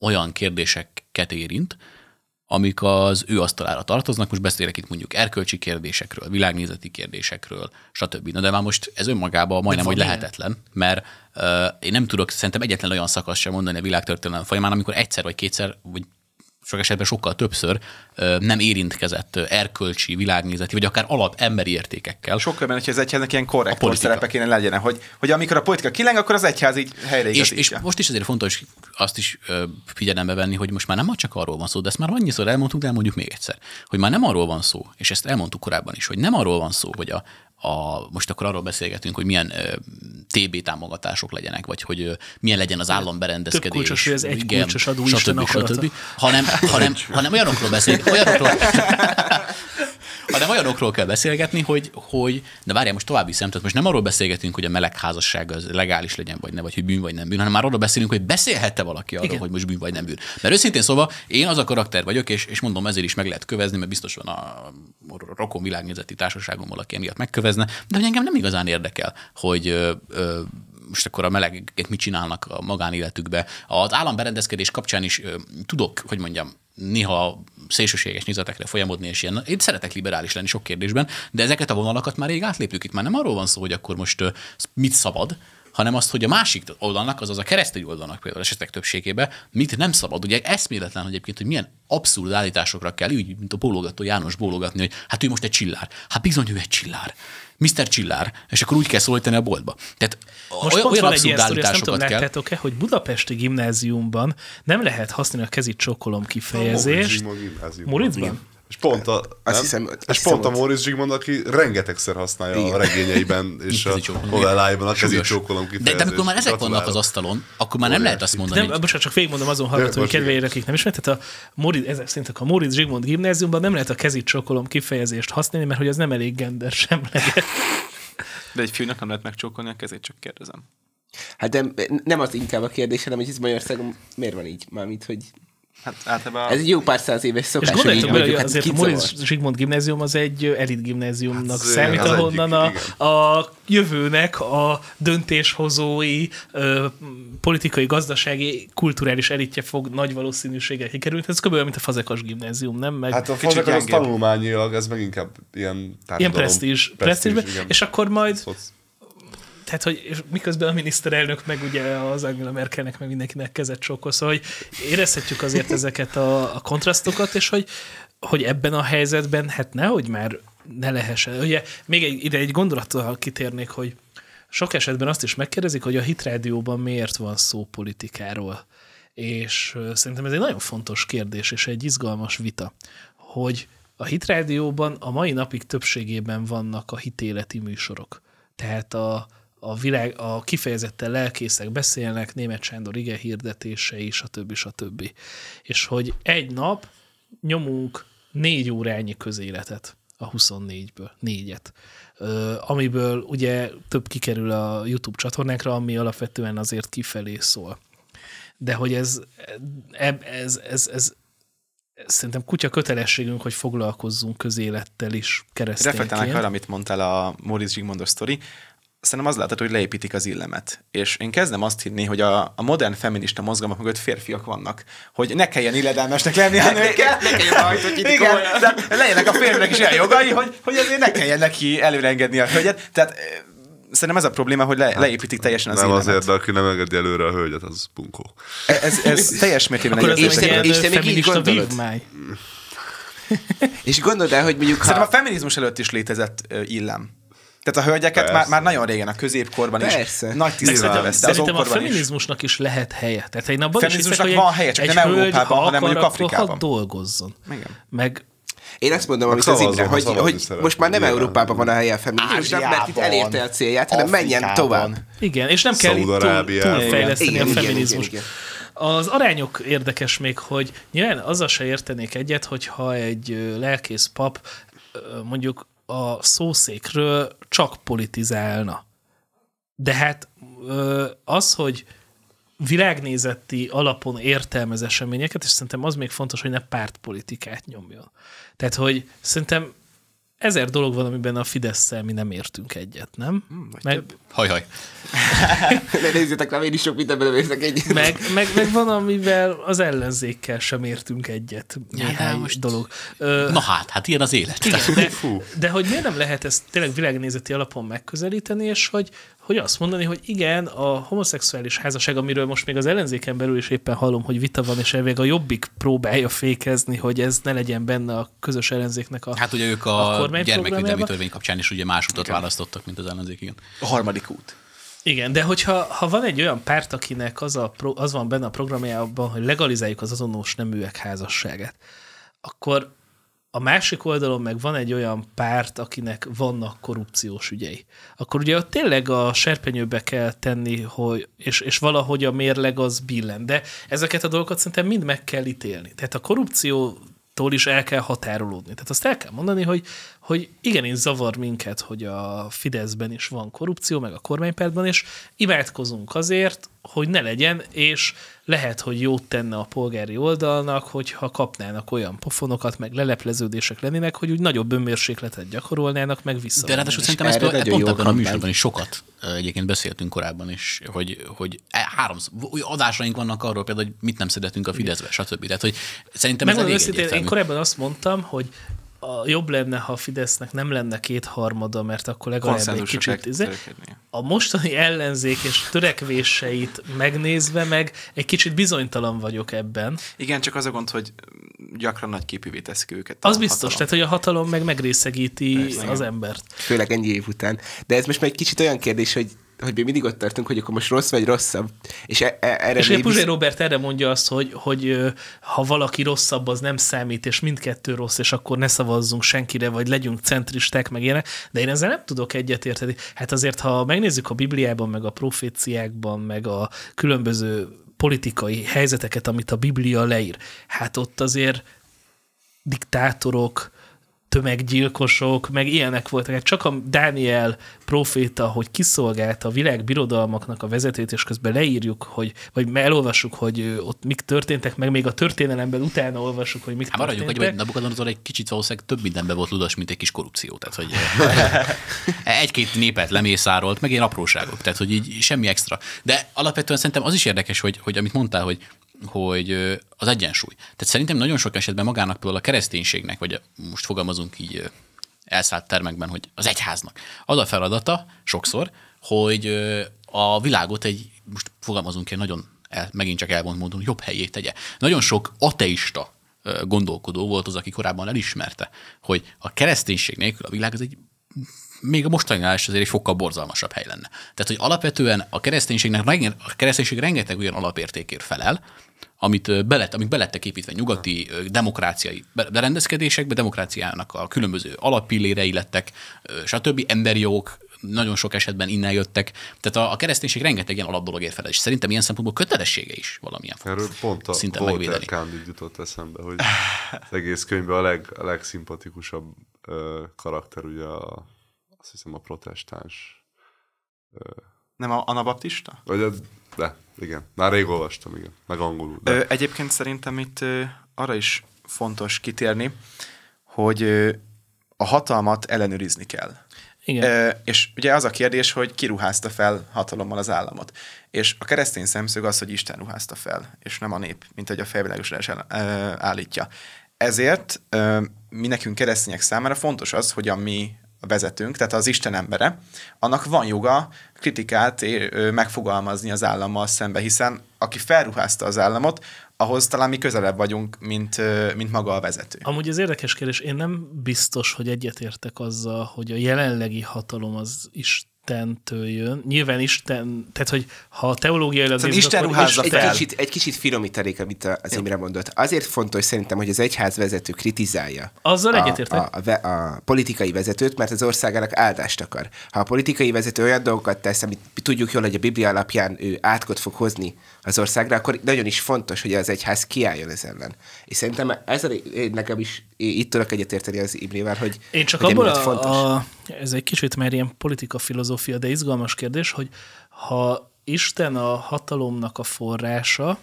olyan kérdéseket érint, amik az ő asztalára tartoznak. Most beszélek itt mondjuk erkölcsi kérdésekről, világnézeti kérdésekről, stb. Na de már most ez önmagában majdnem, hogy lehetetlen, mert uh, én nem tudok szerintem egyetlen olyan szakasz sem mondani a világtörténelem folyamán, amikor egyszer vagy kétszer, vagy sok esetben sokkal többször nem érintkezett erkölcsi, világnézeti, vagy akár alap emberi értékekkel. Sokkal benne, hogy az egyháznak ilyen korrektor szerepe kéne legyen, hogy, hogy amikor a politika kileng, akkor az egyház így helyre és, és most is azért fontos azt is figyelembe venni, hogy most már nem csak arról van szó, de ezt már annyiszor elmondtuk, de elmondjuk még egyszer, hogy már nem arról van szó, és ezt elmondtuk korábban is, hogy nem arról van szó, hogy a, a, most akkor arról beszélgetünk, hogy milyen ö, TB támogatások legyenek, vagy hogy ö, milyen legyen az államberendezkedés. Több kulcsos, hogy az egy igen, kulcsos adó stb. stb. Hanem, hanem, hanem olyanokról beszélünk, olyanokról, hanem olyanokról kell beszélgetni, hogy, hogy de várjál, most további szem, tehát most nem arról beszélgetünk, hogy a melegházasság az legális legyen, vagy ne, vagy hogy bűn vagy nem bűn, hanem már arról beszélünk, hogy beszélhette valaki arról, Igen. hogy most bűn vagy nem bűn. Mert őszintén szóval én az a karakter vagyok, és, és mondom, ezért is meg lehet kövezni, mert biztos van a rokon világnézeti társaságon valaki emiatt megkövezne, de hogy engem nem igazán érdekel, hogy ö, ö, most akkor a melegek mit csinálnak a magánéletükbe. Az államberendezkedés kapcsán is tudok, hogy mondjam, néha szélsőséges nézetekre folyamodni, és ilyen, én szeretek liberális lenni sok kérdésben, de ezeket a vonalakat már rég átlépjük. Itt már nem arról van szó, hogy akkor most mit szabad, hanem azt, hogy a másik oldalnak, azaz a keresztény oldalnak például esetek többségében mit nem szabad. Ugye eszméletlen hogy egyébként, hogy milyen abszurd állításokra kell, úgy, mint a bólogató János bólogatni, hogy hát ő most egy csillár. Hát bizony, ő egy csillár. Mr. Csillár, és akkor úgy kell szólítani a boltba. Tehát Most olyan, olyan abszurd állításokat kell. láttátok-e, hogy Budapesti gimnáziumban nem lehet használni a kezit csókolom kifejezést. Moritzban? És pont a, azt hiszem, és azt pont a Móricz Zsigmond, aki rengetegszer használja Igen. a regényeiben és a novelláiban a kezét csókolom kifejezést. De, de amikor már ezek vannak az asztalon, akkor már nem lehet azt mondani. Nem, bocsánat, csak végigmondom azon hallgatói kedvéért, akik nem ismerik. Tehát a Móricz, ezek szerint a Móricz Zsigmond gimnáziumban nem lehet a kezét csókolom kifejezést használni, mert hogy az nem elég gender semleges. De egy fiúnak nem lehet megcsókolni a kezét, csak kérdezem. Hát de nem az inkább a kérdés, hanem hogy ez Magyarországon miért van így? Mármint, hogy Hát általában... Ez egy jó pár száz éves szokás. És gondoljátok bele, hogy hát azért a Moritz Zsigmond gimnázium az egy elit gimnáziumnak hát számít, ahonnan egyik, a, a jövőnek a döntéshozói, ö, politikai, gazdasági, kulturális elitje fog nagy valószínűséggel kikerülni. Ez kb. mint a Fazekas gimnázium, nem? Meg hát a Fazekas az tanulmányilag, ez meg inkább ilyen Ilyen presztízs, presztízs, és akkor majd tehát, hogy miközben a miniszterelnök meg ugye az Angela Merkelnek meg mindenkinek kezet csókol, szóval, hogy érezhetjük azért ezeket a, a kontrasztokat, és hogy, hogy ebben a helyzetben, hát nehogy már ne lehessen. Ugye még egy, ide egy gondolattal kitérnék, hogy sok esetben azt is megkérdezik, hogy a hitrádióban miért van szó politikáról. És szerintem ez egy nagyon fontos kérdés, és egy izgalmas vita, hogy a hitrádióban a mai napig többségében vannak a hitéleti műsorok. Tehát a, a világ, a kifejezetten lelkészek beszélnek, német Sándor ige hirdetései, stb. stb. És hogy egy nap nyomunk négy órányi közéletet a 24-ből, négyet. amiből ugye több kikerül a YouTube csatornákra, ami alapvetően azért kifelé szól. De hogy ez, ez, ez, ez, ez szerintem kutya kötelességünk, hogy foglalkozzunk közélettel is keresztényként. Reflektálnak arra, amit mondtál a Moritz Zsigmondos sztori, szerintem az látható, hogy leépítik az illemet. És én kezdem azt hinni, hogy a, a modern feminista mozgalmak mögött férfiak vannak. Hogy ne kelljen illedelmesnek lenni a nőkkel. Ne, ne kelljen hogy Igen, de legyenek a férfiak is olyan jogai, hogy, hogy azért ne kelljen neki előrengedni a hölgyet. Tehát szerintem ez a probléma, hogy le, hát, leépítik teljesen az Nem azért, de aki nem engedi előre a hölgyet, az bunkó. Ez, ez teljes mértékben egy és, te, és te még így gondolod. és gondold el, hogy mondjuk... Szerintem ha... a feminizmus előtt is létezett illem. Tehát a hölgyeket már, már nagyon régen, a középkorban Persze. is nagy tiszteletre veszte. Szerintem a feminizmusnak is. is lehet helye. Tehát én abban is hiszek, hogy van helye, csak nem Európában, hanem mondjuk Afrikában. dolgozzon. Igen. Meg én azt mondom, amit az Imre, hogy, hogy most már nem Európában van a helye a feminizmusnak, mert itt elérte a célját, hanem menjen tovább. Igen, és nem kell túl, túlfejleszteni a feminizmust. Az arányok érdekes még, hogy nyilván azzal se értenék egyet, hogyha egy lelkész pap mondjuk a szószékről csak politizálna. De hát az, hogy világnézeti alapon értelmez eseményeket, és szerintem az még fontos, hogy ne pártpolitikát nyomjon. Tehát, hogy szerintem ezer dolog van, amiben a fidesz mi nem értünk egyet, nem? Hmm, meg. Hajhaj. Ne nézzétek rám, én is sok mindenben nem érzek egyet. meg, meg, meg van, amivel az ellenzékkel sem értünk egyet. Ja, Néhány de most- dolog. Ö, Na hát, hát ilyen az élet. Igen, de, de hogy miért nem lehet ezt tényleg világnézeti alapon megközelíteni, és hogy, hogy azt mondani, hogy igen, a homoszexuális házasság, amiről most még az ellenzéken belül is éppen hallom, hogy vita van, és elvég a jobbik próbálja fékezni, hogy ez ne legyen benne a közös ellenzéknek a Hát ugye ők a a, gyermekvédelmi törvény kapcsán is ugye más utat választottak, mint az ellenzék, igen. A harmadik út. Igen, de hogyha ha van egy olyan párt, akinek az, a, az van benne a programjában, hogy legalizáljuk az azonos neműek házasságát, akkor a másik oldalon meg van egy olyan párt, akinek vannak korrupciós ügyei. Akkor ugye ott tényleg a serpenyőbe kell tenni, hogy, és, és valahogy a mérleg az billen. De ezeket a dolgokat szerintem mind meg kell ítélni. Tehát a korrupciótól is el kell határolódni. Tehát azt el kell mondani, hogy, hogy igenis zavar minket, hogy a Fideszben is van korrupció, meg a kormánypártban, és imádkozunk azért, hogy ne legyen, és lehet, hogy jót tenne a polgári oldalnak, hogyha kapnának olyan pofonokat, meg lelepleződések lennének, hogy úgy nagyobb önmérsékletet gyakorolnának, meg vissza. De ráadásul szerintem ezt pont jó ebben a kampány. műsorban is sokat egyébként beszéltünk korábban is, hogy, hogy e- három új adásaink vannak arról például, hogy mit nem szeretünk a Fideszbe, stb. Tehát, hogy szerintem ez Megmondom elég őszintén, én korábban azt mondtam, hogy a jobb lenne, ha a Fidesznek nem lenne kétharmada, mert akkor legalább egy kicsit... izé-. A mostani ellenzék és törekvéseit megnézve meg egy kicsit bizonytalan vagyok ebben. Igen, csak az a gond, hogy gyakran nagy képűvé teszik őket. Az biztos, hatalom. tehát hogy a hatalom meg megrészegíti Persze, az igen. embert. Főleg ennyi év után. De ez most már egy kicsit olyan kérdés, hogy hogy mi mindig ott tartunk, hogy akkor most rossz vagy rosszabb. És e- e- erre És Puzsé visz- Robert erre mondja azt, hogy, hogy ha valaki rosszabb, az nem számít, és mindkettő rossz, és akkor ne szavazzunk senkire, vagy legyünk centristák, meg ilyenek. De én ezzel nem tudok egyetérteni. Hát azért, ha megnézzük a Bibliában, meg a proféciákban, meg a különböző politikai helyzeteket, amit a Biblia leír, hát ott azért diktátorok, tömeggyilkosok, meg ilyenek voltak. Hát csak a Dániel proféta, hogy kiszolgálta a világ birodalmaknak a vezetőt, és közben leírjuk, hogy, vagy elolvassuk, hogy ott mik történtek, meg még a történelemben utána olvassuk, hogy mik Hát maradjunk, hogy történtek. Nabukadonozor egy kicsit valószínűleg több mindenben volt ludas, mint egy kis korrupció. Tehát, hogy egy-két népet lemészárolt, meg ilyen apróságok, tehát, hogy így semmi extra. De alapvetően szerintem az is érdekes, hogy, hogy amit mondtál, hogy hogy az egyensúly. Tehát szerintem nagyon sok esetben magának például a kereszténységnek, vagy most fogalmazunk így elszállt termekben, hogy az egyháznak az a feladata sokszor, hogy a világot egy, most fogalmazunk egy nagyon el, megint csak elvont módon jobb helyé tegye. Nagyon sok ateista gondolkodó volt az, aki korábban elismerte, hogy a kereszténység nélkül a világ az egy még a mostaninál is azért egy fokkal borzalmasabb hely lenne. Tehát, hogy alapvetően a kereszténységnek a kereszténység rengeteg olyan alapértékért felel, amit ö, belet, amik belettek építve nyugati ö, demokráciai be- berendezkedésekbe, demokráciának a különböző alappillérei lettek, ö, stb. emberi jogok nagyon sok esetben innen jöttek. Tehát a, a kereszténység rengeteg ilyen alapdologért felel, és szerintem ilyen szempontból kötelessége is valamilyen Erről pont a szinten Voltaire megvédeni. Jutott eszembe, hogy az egész könyvben a, leg, a legszimpatikusabb ö, karakter ugye a, azt hiszem a protestáns, Nem a anabaptista? vagy a, de, igen, már rég olvastam, igen, meg angolul. De. Ö, egyébként szerintem itt ö, arra is fontos kitérni, hogy ö, a hatalmat ellenőrizni kell. Igen. Ö, és ugye az a kérdés, hogy ki ruházta fel hatalommal az államot. És a keresztény szemszög az, hogy Isten ruházta fel, és nem a nép, mint hogy a felvilágosodás állítja. Ezért ö, mi nekünk keresztények számára fontos az, hogy a mi a vezetőnk, tehát az Isten embere, annak van joga kritikát megfogalmazni az állammal szembe, hiszen aki felruházta az államot, ahhoz talán mi közelebb vagyunk, mint, mint maga a vezető. Amúgy az érdekes kérdés, én nem biztos, hogy egyetértek azzal, hogy a jelenlegi hatalom az Istentől jön. Nyilván Isten, tehát hogy ha teológiailag Szóval nézzük, Isten ruházza egy, kicsit, egy kicsit finomítanék, amit az Imre mondott. Azért fontos szerintem, hogy az egyház vezető kritizálja Azzal a, a, a, a politikai vezetőt, mert az országának áldást akar. Ha a politikai vezető olyan dolgokat tesz, amit tudjuk jól, hogy a Biblia alapján ő átkot fog hozni az országra, akkor nagyon is fontos, hogy az egyház kiálljon ez ellen. És szerintem ez a, én nekem is itt tudok egyetérteni az Imrével, hogy Én csak hogy abból a, a, ez egy kicsit már ilyen politika filozófia, de izgalmas kérdés, hogy ha Isten a hatalomnak a forrása,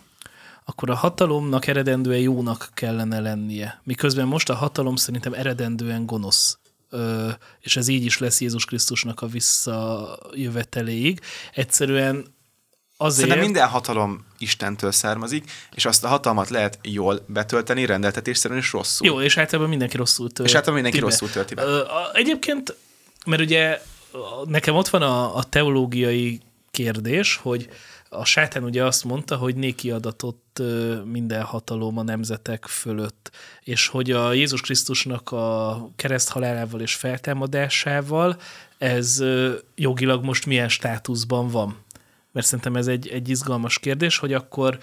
akkor a hatalomnak eredendően jónak kellene lennie. Miközben most a hatalom szerintem eredendően gonosz. Ö, és ez így is lesz Jézus Krisztusnak a visszajöveteléig. Egyszerűen azért... Szerintem minden hatalom Istentől származik, és azt a hatalmat lehet jól betölteni, rendeltetésszerűen és rosszul. Jó, és általában mindenki rosszul tölti És általában mindenki be. rosszul tölti be. Egyébként, mert ugye nekem ott van a, a teológiai kérdés, hogy a sátán ugye azt mondta, hogy néki adatott minden hatalom a nemzetek fölött, és hogy a Jézus Krisztusnak a kereszthalálával és feltámadásával ez jogilag most milyen státuszban van. Mert szerintem ez egy, egy izgalmas kérdés, hogy akkor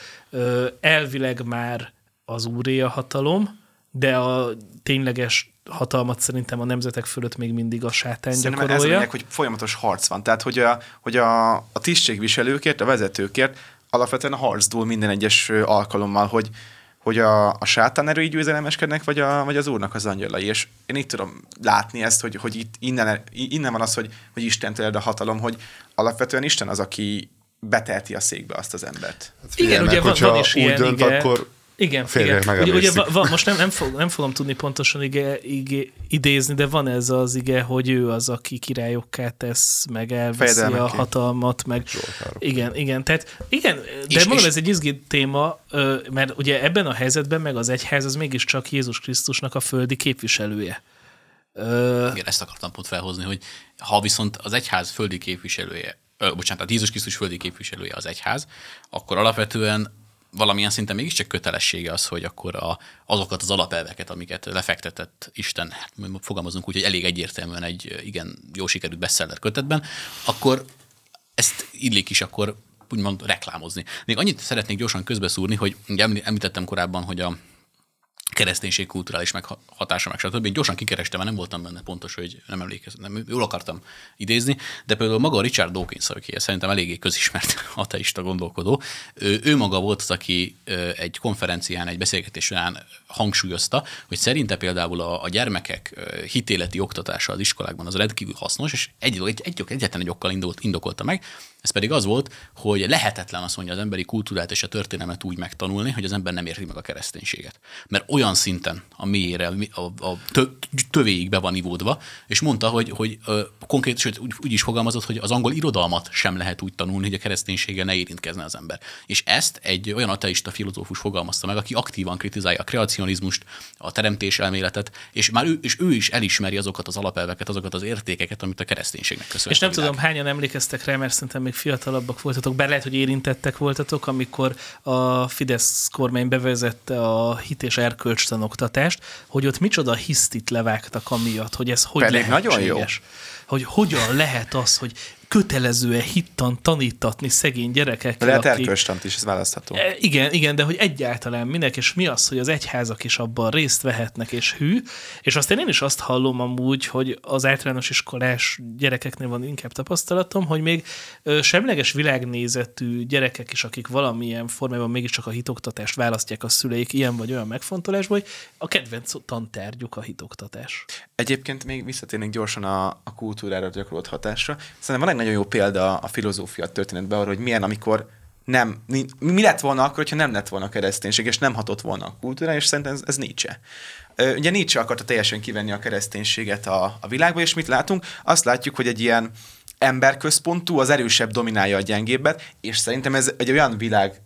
elvileg már az úré a hatalom, de a tényleges hatalmat szerintem a nemzetek fölött még mindig a sátán Szerintem ez gyakorolja. lényeg, hogy folyamatos harc van. Tehát, hogy a, hogy a, a tisztségviselőkért, a vezetőkért alapvetően a harc dúl minden egyes alkalommal, hogy, hogy a, a sátán erői győzelemeskednek, vagy, a, vagy az úrnak az angyalai. És én itt tudom látni ezt, hogy, hogy itt innen, innen van az, hogy, hogy Istentől ered a hatalom, hogy alapvetően Isten az, aki betelti a székbe azt az embert. Hát Igen, ugye van, van is úgy ilyen, dönt, igen. akkor Igen, férjek igen. Ugye, ugye van, most nem, nem, fog, nem fogom tudni pontosan ige, ige, idézni, de van ez az ige, hogy ő az, aki királyokká tesz, meg elviszi a Fejedelmekké. hatalmat, meg Zsoltárok. igen, igen, tehát igen, de És- mondom, és- ez egy izgi téma, mert ugye ebben a helyzetben meg az egyház az mégiscsak Jézus Krisztusnak a földi képviselője. Ö, Igen, ezt akartam pont felhozni, hogy ha viszont az egyház földi képviselője, ö, bocsánat, tehát Jézus Krisztus földi képviselője az egyház, akkor alapvetően valamilyen szinten mégiscsak kötelessége az, hogy akkor a, azokat az alapelveket, amiket lefektetett Isten, hát fogalmazunk úgy, hogy elég egyértelműen egy igen jó sikerült bestseller kötetben, akkor ezt illik is akkor úgymond reklámozni. Még annyit szeretnék gyorsan közbeszúrni, hogy ugye emlí- említettem korábban, hogy a kereszténység kulturális meghatása, meg stb. Én gyorsan kikerestem, mert nem voltam benne pontos, hogy nem emlékezem, nem, jól akartam idézni, de például maga Richard Dawkins, aki szerintem eléggé közismert ateista gondolkodó, ő, ő maga volt az, aki egy konferencián, egy beszélgetés során hangsúlyozta, hogy szerinte például a, a gyermekek hitéleti oktatása az iskolákban az rendkívül hasznos, és egy, egy, egy, egyetlen egy okkal indokolta meg, ez pedig az volt, hogy lehetetlen azt mondja az emberi kultúrát és a történelmet úgy megtanulni, hogy az ember nem érti meg a kereszténységet. Mert olyan szinten a mélyére, a, a tö, tövéig be van ivódva, és mondta, hogy, hogy ö, konkrét, sőt úgy, úgy is fogalmazott, hogy az angol irodalmat sem lehet úgy tanulni, hogy a kereszténységgel ne érintkezne az ember. És ezt egy olyan ateista filozófus fogalmazta meg, aki aktívan kritizálja a kreacionizmust, a teremtés elméletet, és már ő, és ő is elismeri azokat az alapelveket, azokat az értékeket, amit a kereszténységnek köszönhet. És nem tudom, hányan emlékeztek rá, mert szerintem még fiatalabbak voltatok, bár lehet, hogy érintettek voltatok, amikor a Fidesz kormány bevezette a hit és erkölcstanoktatást, hogy ott micsoda hisztit levágtak amiatt, hogy ez hogy Pedig nagyon lehetséges. Hogy hogyan lehet az, hogy kötelezően hittan tanítatni szegény gyerekekkel, Lehet akik- erkölcstant is, ez választható. E, Igen, igen, de hogy egyáltalán minek, és mi az, hogy az egyházak is abban részt vehetnek, és hű, és aztán én is azt hallom amúgy, hogy az általános iskolás gyerekeknél van inkább tapasztalatom, hogy még semleges világnézetű gyerekek is, akik valamilyen formában mégiscsak a hitoktatást választják a szüleik ilyen vagy olyan megfontolásból, hogy a kedvenc tantárgyuk a hitoktatás. Egyébként még visszatérnék gyorsan a, a kultúrára gyakorolt hatásra. Szerintem van egy nagyon jó példa a filozófia történetben arra, hogy milyen, amikor nem, mi, mi lett volna akkor, hogyha nem lett volna kereszténység, és nem hatott volna a kultúra, és szerintem ez, ez Nietzsche. Ugye Nietzsche akarta teljesen kivenni a kereszténységet a, a világba, és mit látunk? Azt látjuk, hogy egy ilyen emberközpontú, az erősebb dominálja a gyengébbet, és szerintem ez egy olyan világ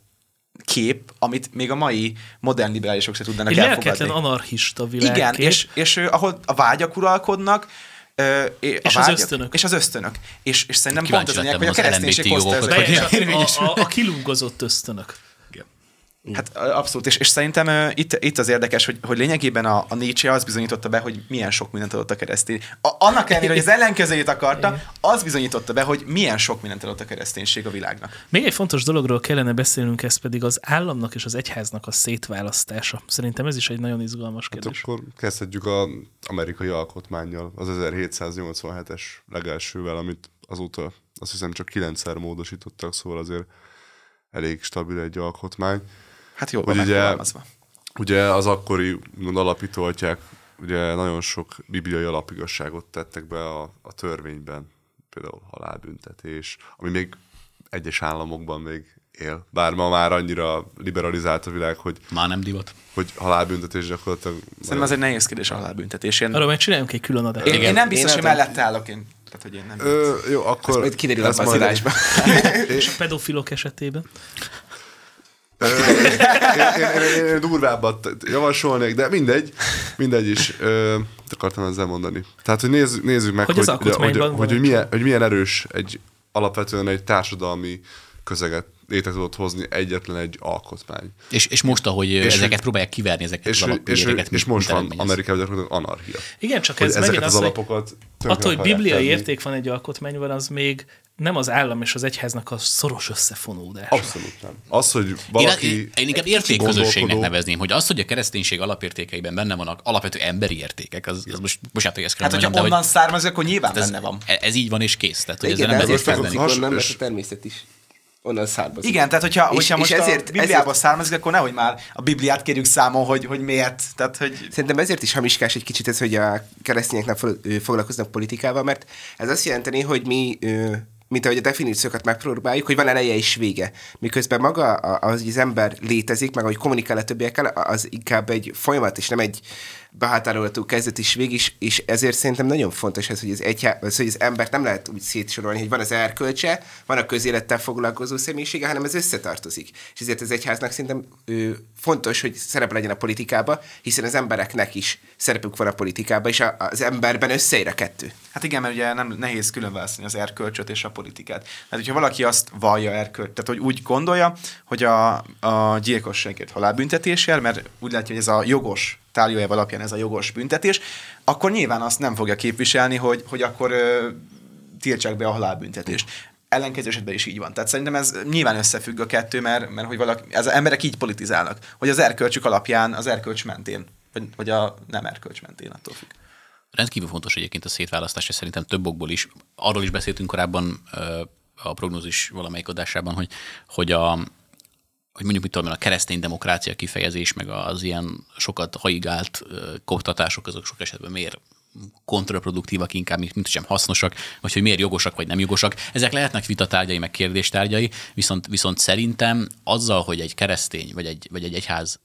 kép, amit még a mai modern liberálisok se tudnának Egy elfogadni. lelketlen anarchista világkép. Igen, és, és ahol a vágyak uralkodnak, ö, És az vágyak, ösztönök. És az ösztönök. És, és szerintem Kíváncsi pont ez a lényeg, hogy a az kereszténység hozta ezeket. a, a, a kilúgozott ösztönök. Hát ö, abszolút, és, és szerintem ö, itt, itt az érdekes, hogy, hogy lényegében a, a Nietzsche az bizonyította be, hogy milyen sok mindent adott a keresztény. A, annak ellenére, hogy az ellenkezőjét akarta, az bizonyította be, hogy milyen sok mindent adott a kereszténység a világnak. Még egy fontos dologról kellene beszélnünk, ez pedig az államnak és az egyháznak a szétválasztása. Szerintem ez is egy nagyon izgalmas Hát kérdés. akkor kezdhetjük az amerikai alkotmányjal, az 1787-es legelsővel, amit azóta azt hiszem csak kilencszer módosítottak, szóval azért elég stabil egy alkotmány. Hát jól Hogy van ugye-. Ugye az akkori alapító atyák ugye nagyon sok bibliai alapigasságot tettek be a, a törvényben. például halálbüntetés, ami még egyes államokban még él. Bár ma már annyira liberalizált a világ, hogy, Már nem divat. hogy halálbüntetés gyakorlatilag... Szerintem az egy nehéz kérdés a halálbüntetés. Én, Arról meg csináljunk egy külön adást. én, én nem biztos, Én hogy mellette állok én. Tehát, hogy én nem. Ö, jó, akkor... Majd kiderül ez az majd-. És a pedofilok esetében. Én, én, én, én durvábbat javasolnék, de mindegy, mindegy is. Ö, mit akartam ezzel mondani? Tehát, hogy nézzük, nézzük meg, Hogy hogy, hogy, hogy, hogy, hogy, milyen, hogy milyen erős egy alapvetően egy társadalmi közeget létre tudott hozni egyetlen egy alkotmány. És, és most, ahogy és ezeket próbálják kiverni, ezeket És, az és, és, és most van. Amerikában gyakorlatilag anarchia. Igen, csak Hogy ez megint az az, hogy alapokat attól, hogy bibliai tenni. érték van egy alkotmányban, az még nem az állam és az egyháznak a szoros összefonódása. Abszolút nem. Az, hogy valaki... én, én inkább értékközösségnek nevezném, hogy az, hogy a kereszténység alapértékeiben benne vannak alapvető emberi értékek, az, az most, bocsánat, hogy ezt kell Hát, hogyha mondanom, de onnan származik, akkor nyilván hogy ez, benne van. ez így van és kész. Tehát, hogy ezzel de nem has- nem, és- mert a természet is onnan származik. Igen, tehát hogyha, És- hogyha és most ezért- a Bibliából ezért- származik, akkor nehogy már a Bibliát kérjük számon, hogy, hogy miért. Tehát, hogy Szerintem ezért is hamiskás egy kicsit ez, hogy a keresztények nem fo- ö, foglalkoznak politikával, mert ez azt jelenteni, hogy mi, ö, mint ahogy a definíciókat megpróbáljuk, hogy van eleje és vége. Miközben maga az, hogy az ember létezik, meg ahogy kommunikál a többiekkel, az inkább egy folyamat, és nem egy behatárolható kezdet is vég is, és ezért szerintem nagyon fontos ez, hogy az, egyhá, az, hogy az embert nem lehet úgy szétsorolni, hogy van az erkölcse, van a közélettel foglalkozó személyisége, hanem ez összetartozik. És ezért az egyháznak szerintem ő, fontos, hogy szerep legyen a politikába, hiszen az embereknek is szerepük van a politikába, és a, az emberben összeér a kettő. Hát igen, mert ugye nem nehéz különválasztani az erkölcsöt és a politikát. Hát, hogyha valaki azt vallja erkölcs, tehát hogy úgy gondolja, hogy a, a gyilkosságért halálbüntetéssel, mert úgy látja, hogy ez a jogos tárgyalójáv alapján ez a jogos büntetés, akkor nyilván azt nem fogja képviselni, hogy, hogy akkor ö, tiltsák be a halálbüntetést. Ellenkező esetben is így van. Tehát szerintem ez nyilván összefügg a kettő, mert, mert hogy valaki, ez az emberek így politizálnak, hogy az erkölcsük alapján, az erkölcs mentén, vagy, vagy a nem erkölcs mentén, attól függ. Rendkívül fontos egyébként a szétválasztás, és szerintem több okból is. Arról is beszéltünk korábban a prognózis valamelyik adásában, hogy, hogy a, hogy mondjuk mit tudom én, a keresztény demokrácia kifejezés, meg az ilyen sokat haigált koptatások, azok sok esetben miért kontraproduktívak inkább, mint mint sem hasznosak, vagy hogy miért jogosak, vagy nem jogosak. Ezek lehetnek vitatárgyai, meg kérdéstárgyai, viszont, viszont szerintem azzal, hogy egy keresztény, vagy egy, vagy egy egyház,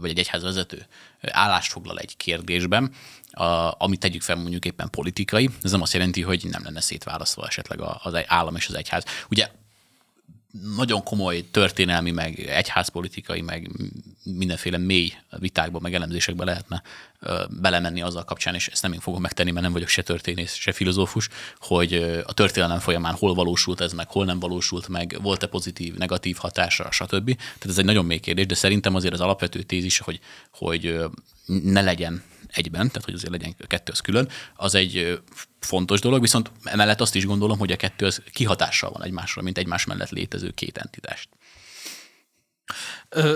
vagy egy egyház vezető állást foglal egy kérdésben, a, amit tegyük fel mondjuk éppen politikai, ez nem azt jelenti, hogy nem lenne szétválasztva esetleg az állam és az egyház. Ugye nagyon komoly történelmi, meg egyházpolitikai, meg mindenféle mély vitákba, meg elemzésekbe lehetne belemenni azzal kapcsán, és ezt nem én fogom megtenni, mert nem vagyok se történész, se filozófus, hogy a történelem folyamán hol valósult ez meg, hol nem valósult meg, volt-e pozitív, negatív hatása, stb. Tehát ez egy nagyon mély kérdés, de szerintem azért az alapvető tézis, hogy, hogy ne legyen egyben, tehát hogy azért legyen a kettő az külön, az egy fontos dolog, viszont emellett azt is gondolom, hogy a kettő az kihatással van egymásra, mint egymás mellett létező két entitást.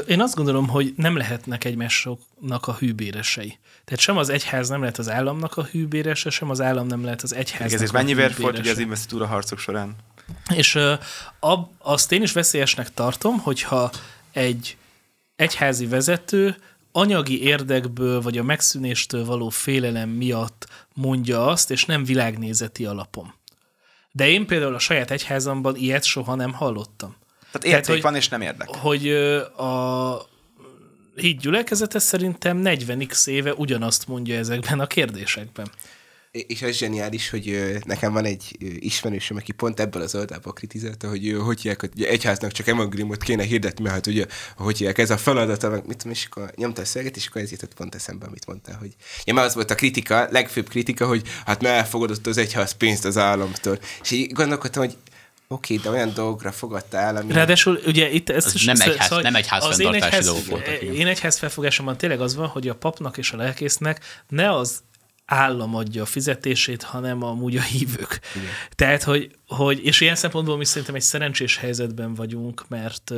Én azt gondolom, hogy nem lehetnek egymásoknak a hűbéresei. Tehát sem az egyház nem lehet az államnak a hűbérese, sem az állam nem lehet az egyháznak Ezért a mennyi vér hűbérese. volt ugye az investitúra harcok során? És ab, azt én is veszélyesnek tartom, hogyha egy egyházi vezető anyagi érdekből vagy a megszűnéstől való félelem miatt mondja azt, és nem világnézeti alapon. De én például a saját egyházamban ilyet soha nem hallottam. Tehát érték hogy- van és nem érdek. Hogy a híd gyülekezete szerintem 40x éve ugyanazt mondja ezekben a kérdésekben. És az zseniális, hogy nekem van egy ismerősöm, aki pont ebből az oldalból kritizálta, hogy hogy hívják, hogy egyháznak csak evangéliumot kéne hirdetni, mert hát ugye, hogy hívják, ez a feladata, meg mit tudom, és akkor nyomta a szöveget, és akkor ez jutott pont eszembe, amit mondtál, hogy ja, mert az volt a kritika, legfőbb kritika, hogy hát mert elfogadott az egyház pénzt az államtól. És így gondolkodtam, hogy oké, de olyan dolgokra fogadta el, ami... Ráadásul ugye itt Ez is... nem szó- egyház- szóval nem egyház az én egyház- dolgok voltak. Én egyház felfogásomban tényleg az van, hogy a papnak és a lelkésznek ne az állam adja a fizetését, hanem amúgy a hívők. Igen. Tehát, hogy hogy, és ilyen szempontból mi szerintem egy szerencsés helyzetben vagyunk, mert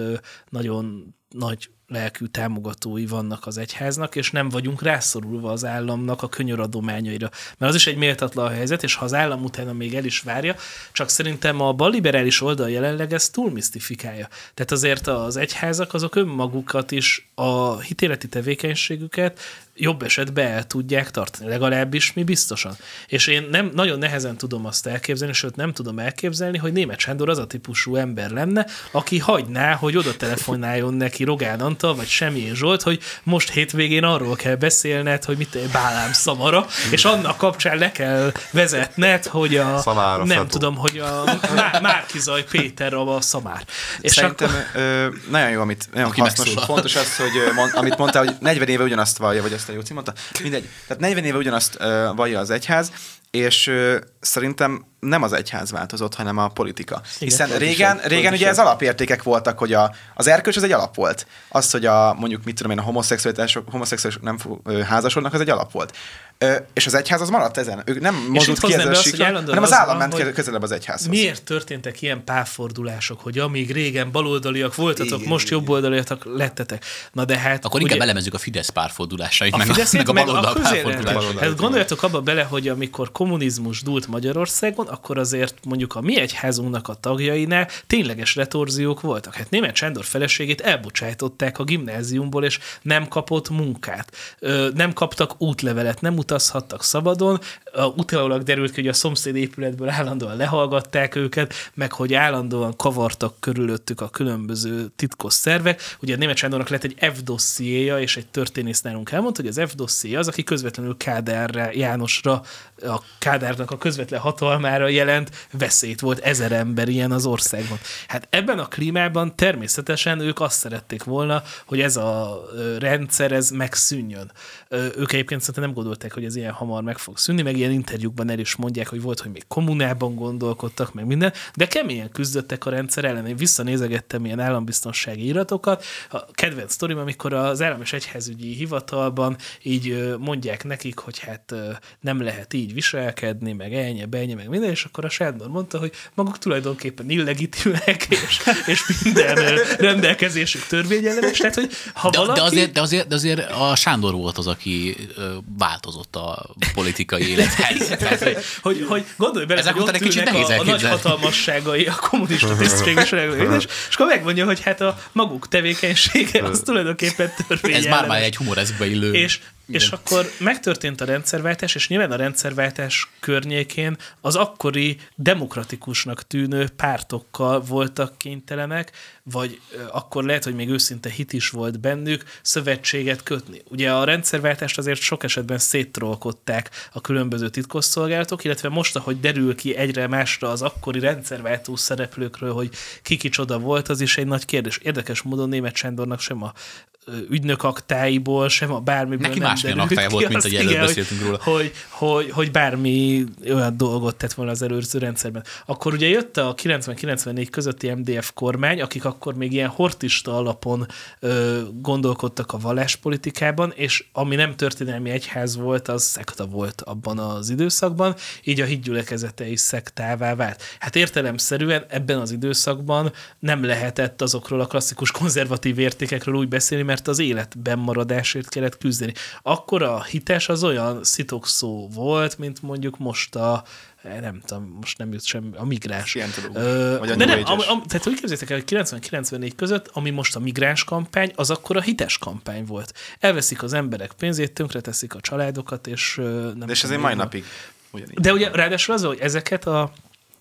nagyon nagy lelkű támogatói vannak az egyháznak, és nem vagyunk rászorulva az államnak a könyöradományaira. Mert az is egy méltatlan helyzet, és ha az állam utána még el is várja, csak szerintem a balliberális oldal jelenleg ezt túl misztifikálja. Tehát azért az egyházak azok önmagukat is a hitéleti tevékenységüket jobb esetben el tudják tartani, legalábbis mi biztosan. És én nem nagyon nehezen tudom azt elképzelni, sőt nem tudom elképzelni, hogy német Sándor az a típusú ember lenne, aki hagyná, hogy oda telefonáljon neki Rogán Antal, vagy Semjén Zsolt, hogy most hétvégén arról kell beszélned, hogy mit Bálám szamara, és annak kapcsán le kell vezetned, hogy a Szamára nem fetó. tudom, hogy a Má- Márkizaj Péter a, szamár. És Szerintem akkor, ö, nagyon jó, amit nagyon Aki hasznos, megszólal. fontos az, hogy mond, amit mondtál, hogy 40 éve ugyanazt vallja, vagy ezt a Jóci mondta, mindegy. Tehát 40 éve ugyanazt ö, vallja az egyház, és ö, szerintem nem az egyház változott, hanem a politika. Hiszen régen, régen ugye ez alapértékek voltak, hogy a, az erkölcs az egy alap volt. Az, hogy a, mondjuk mit tudom én, a homoszexualitások, homoszexuálisok nem házasodnak, az egy alap volt. És az egyház az maradt ezen. Ők nem mozdult ki be a hanem az az állam ment közelebb az egyházhoz. Miért történtek ilyen párfordulások, hogy amíg régen baloldaliak voltatok, Igen, most jobboldaliak lettetek? Na de hát... Akkor ugye- inkább elemezzük a Fidesz párfordulásait, a meg, Fideszét, a, meg a baloldal párfordulásait. Hát gondoljatok abba bele, hogy amikor kommunizmus dúlt Magyarországon, akkor azért mondjuk a mi egyházunknak a tagjainál tényleges retorziók voltak. Hát német Sándor feleségét elbocsájtották a gimnáziumból, és nem kapott munkát. Ö, Nem kaptak útlevelet, nem utazhattak szabadon. Utólag derült ki, hogy a szomszéd épületből állandóan lehallgatták őket, meg hogy állandóan kavartak körülöttük a különböző titkos szervek. Ugye a német Sándornak lett egy F dossziéja, és egy történész nálunk elmondta, hogy az F dosszié az, aki közvetlenül Kádárra, Jánosra, a Kádárnak a közvetlen hatalmára jelent veszélyt volt ezer ember ilyen az országban. Hát ebben a klímában természetesen ők azt szerették volna, hogy ez a rendszer, ez megszűnjön. Ők egyébként szerintem nem gondolták, hogy ez ilyen hamar meg fog szűnni, meg ilyen interjúkban el is mondják, hogy volt, hogy még kommunában gondolkodtak, meg minden, de keményen küzdöttek a rendszer ellen. Én visszanézegettem ilyen állambiztonsági iratokat. A kedvenc sztorim, amikor az állam és egyházügyi hivatalban így mondják nekik, hogy hát nem lehet így viselkedni, meg ennyi, bennyi, meg minden, és akkor a Sándor mondta, hogy maguk tulajdonképpen illegitimek, és, és minden rendelkezésük törvényellenes. Tehát, hogy ha De, valaki... de, azért, de, azért, de azért a Sándor volt az, aki ö, változott a politikai élethez. Tehát, hogy hogy, hogy gondolj bele, Ezek hogy ott egy kicsit nehéz a, a nagy hatalmasságai, a kommunista tisztségviselők, és, és akkor megmondja, hogy hát a maguk tevékenysége az tulajdonképpen ez törvényellenes. már már egy humoreszkbe illő. És, és akkor megtörtént a rendszerváltás, és nyilván a rendszerváltás környékén az akkori demokratikusnak tűnő pártokkal voltak kénytelenek, vagy akkor lehet, hogy még őszinte hit is volt bennük, szövetséget kötni. Ugye a rendszerváltást azért sok esetben széttrolkodták a különböző titkosszolgálatok, illetve most, ahogy derül ki egyre másra az akkori rendszerváltó szereplőkről, hogy ki kicsoda volt, az is egy nagy kérdés. Érdekes módon német Sándornak sem a ügynök aktáiból, sem a bármiből Neki nem másmilyen aktája volt, mint hogy előbb beszéltünk róla. Hogy, hogy, hogy bármi olyan dolgot tett volna az előző rendszerben. Akkor ugye jött a 90-94 közötti MDF kormány, akik akkor még ilyen hortista alapon ö, gondolkodtak a valláspolitikában, és ami nem történelmi egyház volt, az szekta volt abban az időszakban, így a hitgyülekezete is szektává vált. Hát értelemszerűen ebben az időszakban nem lehetett azokról a klasszikus konzervatív értékekről úgy beszélni, mert az életben maradásért kellett küzdeni. Akkor a hites az olyan szitokszó volt, mint mondjuk most a eh, nem tudom, most nem jut sem, a migráns. Scientológus. Ö, Vagy a de nem, am, tehát úgy képzeljétek el, hogy 90-94 között, ami most a migráns kampány, az akkor a hites kampány volt. Elveszik az emberek pénzét, tönkreteszik a családokat, és nem De és tudom, azért mai napig ugyanígy. De ugye ráadásul az, hogy ezeket a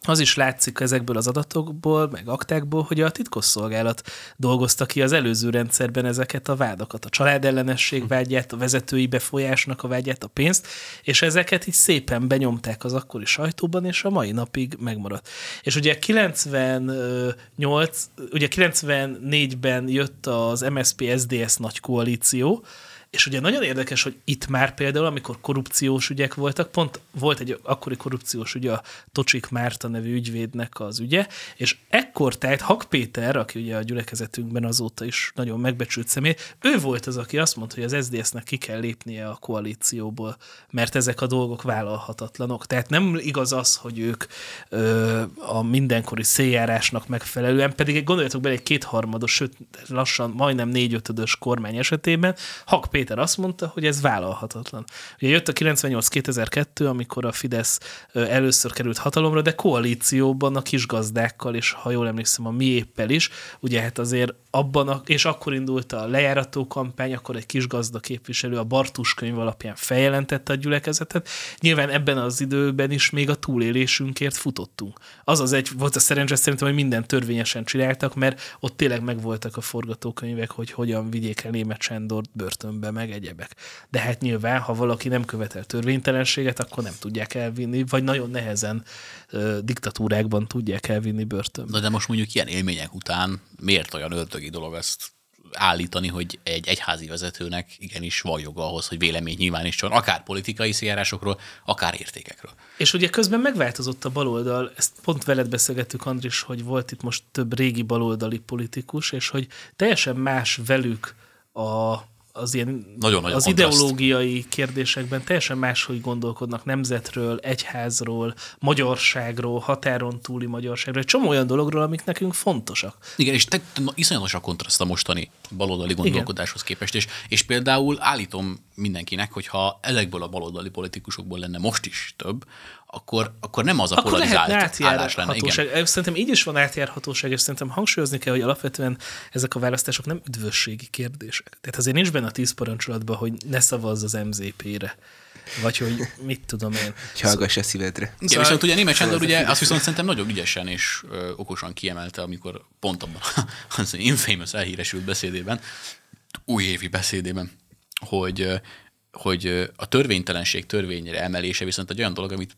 az is látszik ezekből az adatokból, meg aktákból, hogy a titkosszolgálat dolgozta ki az előző rendszerben ezeket a vádakat, a családellenesség vágyát, a vezetői befolyásnak a vágyát, a pénzt, és ezeket így szépen benyomták az akkori sajtóban, és a mai napig megmaradt. És ugye 98, ugye 94-ben jött az MSP-SDS nagy koalíció, És ugye nagyon érdekes, hogy itt már például, amikor korrupciós ügyek voltak, pont volt egy akkori korrupciós ügy, a Tocsik Márta nevű ügyvédnek az ügye, és ekkor tehát Hak Péter, aki ugye a gyülekezetünkben azóta is nagyon megbecsült személy, ő volt az, aki azt mondta, hogy az SZDSZ-nek ki kell lépnie a koalícióból, mert ezek a dolgok vállalhatatlanok. Tehát nem igaz az, hogy ők ö, a mindenkori széljárásnak megfelelően, pedig gondoljatok bele egy kétharmados, sőt lassan majdnem négyötödös kormány esetében, Hak Péter azt mondta, hogy ez vállalhatatlan. Ugye jött a 98-2002, amikor a Fidesz először került hatalomra, de koalícióban a kisgazdákkal, és ha jól emlékszem, a miéppel is, ugye hát azért abban, a, és akkor indult a lejárató kampány, akkor egy kis gazda képviselő a Bartus könyv alapján feljelentette a gyülekezetet. Nyilván ebben az időben is még a túlélésünkért futottunk. Az az egy, volt a szerencsé szerintem, hogy minden törvényesen csináltak, mert ott tényleg megvoltak a forgatókönyvek, hogy hogyan vigyék el német Sándort börtönbe, meg egyebek. De hát nyilván, ha valaki nem követel törvénytelenséget, akkor nem tudják elvinni, vagy nagyon nehezen ö, diktatúrákban tudják elvinni börtönbe. Na de most mondjuk ilyen élmények után miért olyan ördögi dolog ezt állítani, hogy egy egyházi vezetőnek igenis van joga ahhoz, hogy vélemény nyilvánítson, akár politikai szijárásokról, akár értékekről. És ugye közben megváltozott a baloldal, ezt pont veled beszélgettük, Andris, hogy volt itt most több régi baloldali politikus, és hogy teljesen más velük a, az ilyen Nagyon nagy az kontraszt. ideológiai kérdésekben teljesen máshogy gondolkodnak nemzetről, egyházról, magyarságról, határon túli magyarságról, egy csomó olyan dologról, amik nekünk fontosak. Igen, és te, iszonyatos a kontraszt a mostani baloldali gondolkodáshoz képest, és, és például állítom mindenkinek, hogyha ezekből a baloldali politikusokból lenne most is több, akkor, akkor nem az a Akkor polarizált állás lenne. Igen. átjárhatóság. Szerintem így is van átjárhatóság, és szerintem hangsúlyozni kell, hogy alapvetően ezek a választások nem üdvösségi kérdések. Tehát azért nincs benne a tíz parancsolatban, hogy ne szavazz az MZP-re. Vagy hogy mit tudom én. Hallgass a szívedre. Igen, Szóval- viszont ugye német Sándor ugye azt viszont szerintem nagyon ügyesen és ö, okosan kiemelte, amikor pont abban az infamous elhíresült beszédében, újévi beszédében, hogy ö, hogy a törvénytelenség törvényre emelése viszont egy olyan dolog, amit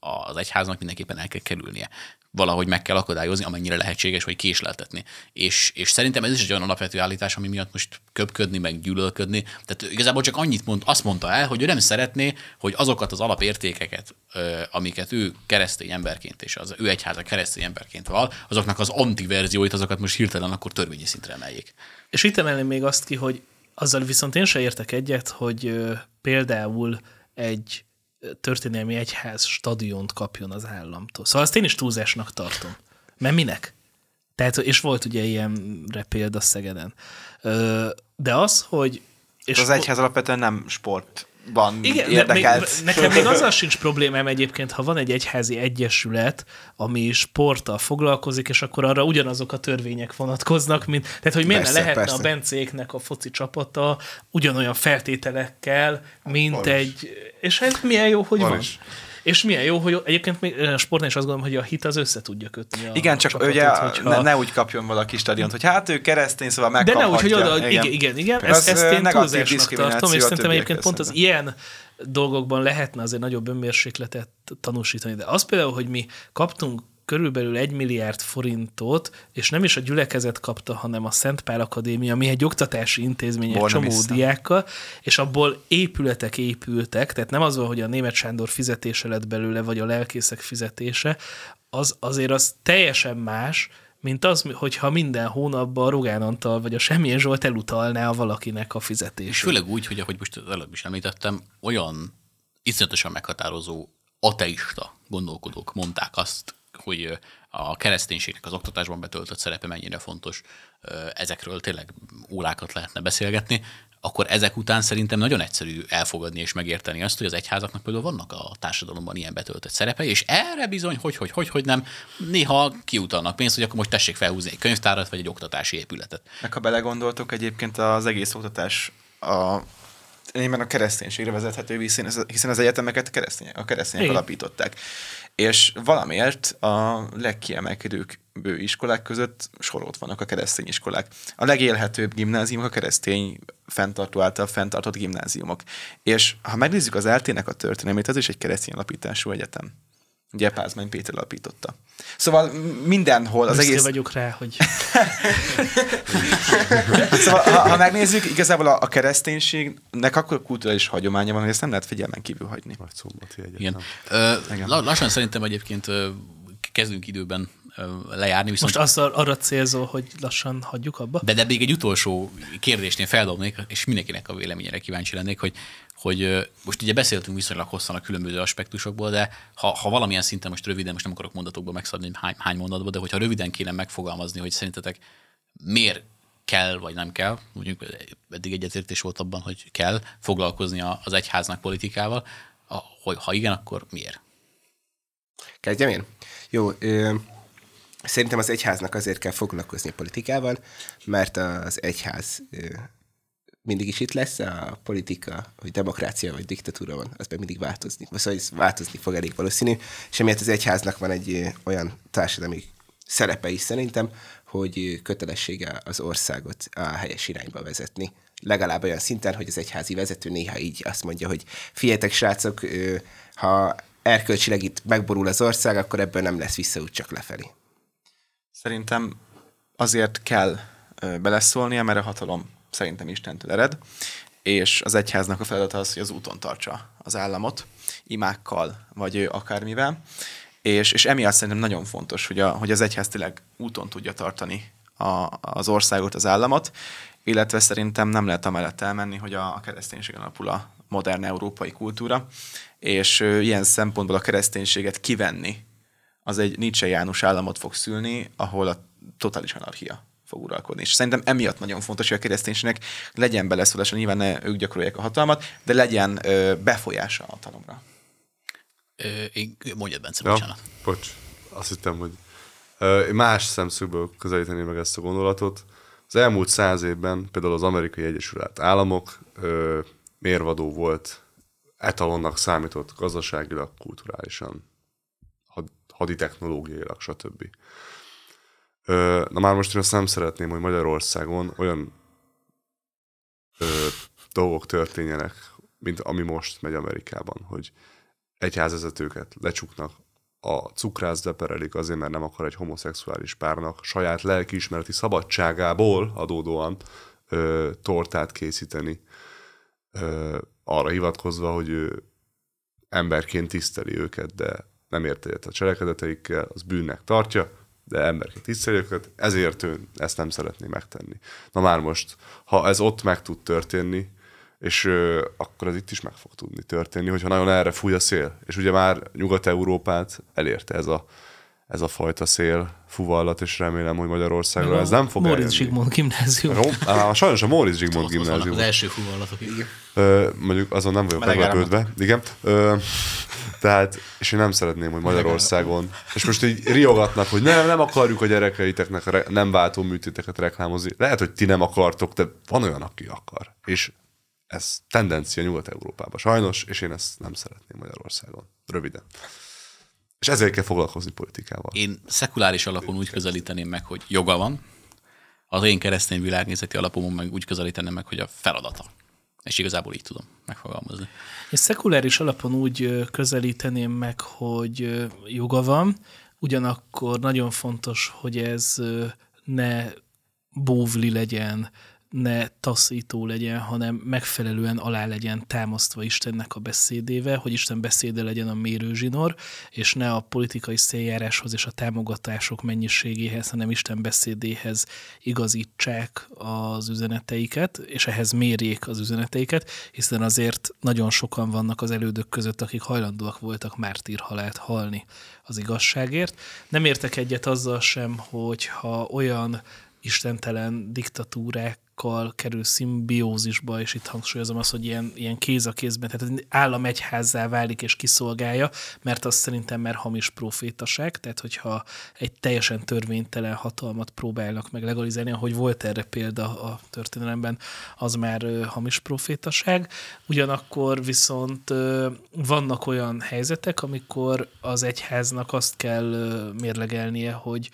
az egyháznak mindenképpen el kell kerülnie. Valahogy meg kell akadályozni, amennyire lehetséges, vagy késleltetni. És, és szerintem ez is egy olyan alapvető állítás, ami miatt most köpködni, meg gyűlölködni. Tehát igazából csak annyit mond, azt mondta el, hogy ő nem szeretné, hogy azokat az alapértékeket, amiket ő keresztény emberként és az ő egyháza keresztény emberként val, azoknak az antiverzióit, azokat most hirtelen akkor törvényi szintre emeljék. És itt emelném még azt ki, hogy azzal viszont én se értek egyet, hogy például egy történelmi egyház stadiont kapjon az államtól. Szóval azt én is túlzásnak tartom. Mert minek? Tehát, és volt ugye ilyenre példa Szegeden. De az, hogy... És az egyház alapvetően nem sportban igen, érdekelt. még, nekem még azzal sincs problémám egyébként, ha van egy egyházi egyesület, ami sporttal foglalkozik, és akkor arra ugyanazok a törvények vonatkoznak, mint, tehát hogy miért Persze, lehetne persze. a Bencéknek a foci csapata ugyanolyan feltételekkel, mint Van egy, és ez milyen jó, hogy Van van. is. És milyen jó, hogy egyébként még a sportnál is azt gondolom, hogy a hit az össze tudja kötni a Igen, csak csapatot, ugye hogyha- ne, ne úgy kapjon valaki stadiont, hogy hát ő keresztény, szóval de megkaphatja. ne úgy, hogy oda, igen, igen, igen. Az, Ezt, ezt én túlzásnak tartom, és szerintem egyébként pont az ilyen dolgokban lehetne azért nagyobb önmérsékletet tanúsítani. De az például, hogy mi kaptunk körülbelül egy milliárd forintot, és nem is a gyülekezet kapta, hanem a Szent Pál Akadémia, ami egy oktatási intézmény egy csomó vissza. diákkal, és abból épületek épültek, tehát nem az van, hogy a német Sándor fizetése lett belőle, vagy a lelkészek fizetése, az azért az teljesen más, mint az, hogyha minden hónapban a Rogán Antal vagy a Semmilyen Zsolt elutalná valakinek a És fizetését. főleg úgy, hogy ahogy most az előbb is említettem, olyan iszonyatosan meghatározó ateista gondolkodók mondták azt, hogy a kereszténységnek az oktatásban betöltött szerepe mennyire fontos, ezekről tényleg órákat lehetne beszélgetni, akkor ezek után szerintem nagyon egyszerű elfogadni és megérteni azt, hogy az egyházaknak például vannak a társadalomban ilyen betöltött szerepei, és erre bizony, hogy, hogy, hogy, hogy nem, néha kiutalnak pénzt, hogy akkor most tessék felhúzni egy könyvtárat, vagy egy oktatási épületet. Meg ha belegondoltok, egyébként az egész oktatás a Nyilván a kereszténységre vezethető vissza, hiszen az egyetemeket keresztények, a keresztények Igen. alapították. És valamiért a legkiemelkedőbb iskolák között sorolt vannak a keresztény iskolák. A legélhetőbb gimnáziumok a keresztény fenntartó által fenntartott gimnáziumok. És ha megnézzük az eltének a történelmét, az is egy keresztény alapítású egyetem. Ugye Pázmány Péter alapította. Szóval mindenhol az Büszke egész... vagyok rá, hogy Szóval, ha, ha megnézzük, igazából a, a kereszténységnek akkor kulturális hagyománya van, hogy ezt nem lehet figyelmen kívül hagyni. Nagy szombati egyetem. Igen. Ö, Igen. la- lassan szerintem egyébként kezdünk időben lejárni, viszont most azt arra célzol, hogy lassan hagyjuk abba. De, de még egy utolsó kérdésnél feldobnék, és mindenkinek a véleményére kíváncsi lennék, hogy, hogy most ugye beszéltünk viszonylag hosszan a különböző aspektusokból, de ha, ha valamilyen szinten most röviden, most nem akarok mondatokba megszabni hány, hány mondatba, de hogyha röviden kéne megfogalmazni, hogy szerintetek miért kell, vagy nem kell, mondjuk eddig egyetértés volt abban, hogy kell foglalkozni az egyháznak politikával, hogy ha igen, akkor miért? Kezdjem én? Jó, ö, szerintem az egyháznak azért kell foglalkozni a politikával, mert az egyház mindig is itt lesz, a politika, hogy demokrácia vagy diktatúra van, az meg mindig változni, szóval ez változni fog elég valószínű, és emiatt az egyháznak van egy olyan társadalmi szerepe is szerintem, hogy kötelessége az országot a helyes irányba vezetni. Legalább olyan szinten, hogy az egyházi vezető néha így azt mondja, hogy figyeljetek srácok, ha erkölcsileg itt megborul az ország, akkor ebből nem lesz visszaút, csak lefelé. Szerintem azért kell beleszólnia, mert a hatalom szerintem Istentől ered, és az egyháznak a feladata az, hogy az úton tartsa az államot, imákkal, vagy akármivel, és, és emiatt szerintem nagyon fontos, hogy, a, hogy az egyház tényleg úton tudja tartani a, az országot, az államot, illetve szerintem nem lehet amellett elmenni, hogy a, a kereszténységen alapul a modern európai kultúra, és ilyen szempontból a kereszténységet kivenni az egy Nietzsche János államot fog szülni, ahol a totális anarchia fog uralkodni. És szerintem emiatt nagyon fontos, hogy a kereszténységnek legyen beleszólása, nyilván ne ők gyakorolják a hatalmat, de legyen ö, befolyása a hatalomra. Ö, Én, mondjad, Bence, Ja, bocsánat. bocs. Azt hittem, hogy ö, más szemszögből közelíteném meg ezt a gondolatot. Az elmúlt száz évben például az Amerikai Egyesült Államok ö, mérvadó volt, etalonnak számított gazdaságilag, kulturálisan, haditechnológiailag, stb. Na már most én azt nem szeretném, hogy Magyarországon olyan ö, dolgok történjenek, mint ami most megy Amerikában, hogy egyházvezetőket lecsuknak, a cukrász beperelik azért, mert nem akar egy homoszexuális párnak saját lelkiismereti szabadságából adódóan ö, tortát készíteni, ö, arra hivatkozva, hogy ő emberként tiszteli őket, de nem ért egyet a cselekedeteikkel, az bűnnek tartja, de emberként tiszteli őket, ezért ő ezt nem szeretné megtenni. Na már most, ha ez ott meg tud történni, és ö, akkor ez itt is meg fog tudni történni, hogyha nagyon erre fúj a szél. És ugye már Nyugat-Európát elérte ez a, ez a fajta szél, fuvallat, és remélem, hogy Magyarországra ez nem fog Móricz eljönni. Zsigmond gimnázium. Rom, á, sajnos a Móricz Zsigmond gimnázium. az első fúvallatok. Igen. Ö, mondjuk azon nem vagyok meglepődve. Igen. Ö, tehát, és én nem szeretném, hogy Magyarországon, és most így riogatnak, hogy nem, nem akarjuk a gyerekeiteknek re- nem váltó műtéteket reklámozni. Lehet, hogy ti nem akartok, de van olyan, aki akar. És ez tendencia Nyugat-Európában sajnos, és én ezt nem szeretném Magyarországon. Röviden. És ezért kell foglalkozni politikával. Én szekuláris alapon úgy közelíteném meg, hogy joga van, az én keresztény világnézeti alapomon meg úgy közelíteném meg, hogy a feladata. És igazából így tudom megfogalmazni. És szekuláris alapon úgy közelíteném meg, hogy joga van, ugyanakkor nagyon fontos, hogy ez ne bóvli legyen, ne taszító legyen, hanem megfelelően alá legyen támasztva Istennek a beszédével, hogy Isten beszéde legyen a mérőzsinor, és ne a politikai széljáráshoz és a támogatások mennyiségéhez, hanem Isten beszédéhez igazítsák az üzeneteiket, és ehhez mérjék az üzeneteiket, hiszen azért nagyon sokan vannak az elődök között, akik hajlandóak voltak mártírhalált halni az igazságért. Nem értek egyet azzal sem, hogyha olyan istentelen diktatúrákkal kerül szimbiózisba, és itt hangsúlyozom azt, hogy ilyen, ilyen kéz a kézben, tehát állam egyházzá válik és kiszolgálja, mert az szerintem már hamis profétaság, tehát hogyha egy teljesen törvénytelen hatalmat próbálnak meg legalizálni, ahogy volt erre példa a történelemben, az már hamis profétaság. Ugyanakkor viszont vannak olyan helyzetek, amikor az egyháznak azt kell mérlegelnie, hogy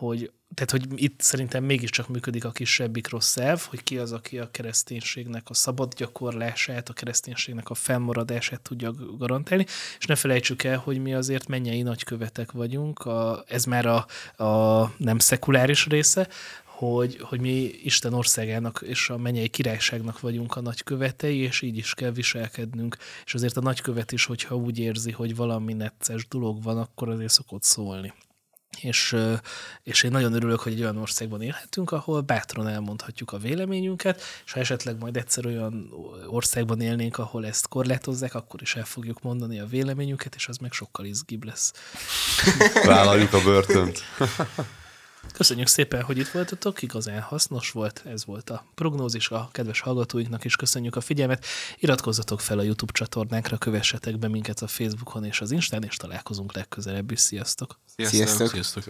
hogy tehát, hogy itt szerintem mégiscsak működik a kisebbik rossz elv, hogy ki az, aki a kereszténységnek a szabad gyakorlását, a kereszténységnek a fennmaradását tudja garantálni, és ne felejtsük el, hogy mi azért mennyei nagykövetek vagyunk, a, ez már a, a nem szekuláris része, hogy, hogy mi Isten országának és a mennyei királyságnak vagyunk a nagykövetei, és így is kell viselkednünk. És azért a nagykövet is, hogyha úgy érzi, hogy valami necces dolog van, akkor azért szokott szólni. És, és én nagyon örülök, hogy egy olyan országban élhetünk, ahol bátran elmondhatjuk a véleményünket, és ha esetleg majd egyszer olyan országban élnénk, ahol ezt korlátozzák, akkor is el fogjuk mondani a véleményünket, és az meg sokkal izgibb lesz. Vállaljuk a börtönt. Köszönjük szépen, hogy itt voltatok, igazán hasznos volt, ez volt a prognózis, a kedves hallgatóinknak is köszönjük a figyelmet. Iratkozzatok fel a YouTube csatornánkra, kövessetek be minket a Facebookon és az Instán, és találkozunk legközelebb is. Sziasztok! Sziasztok! Sziasztok!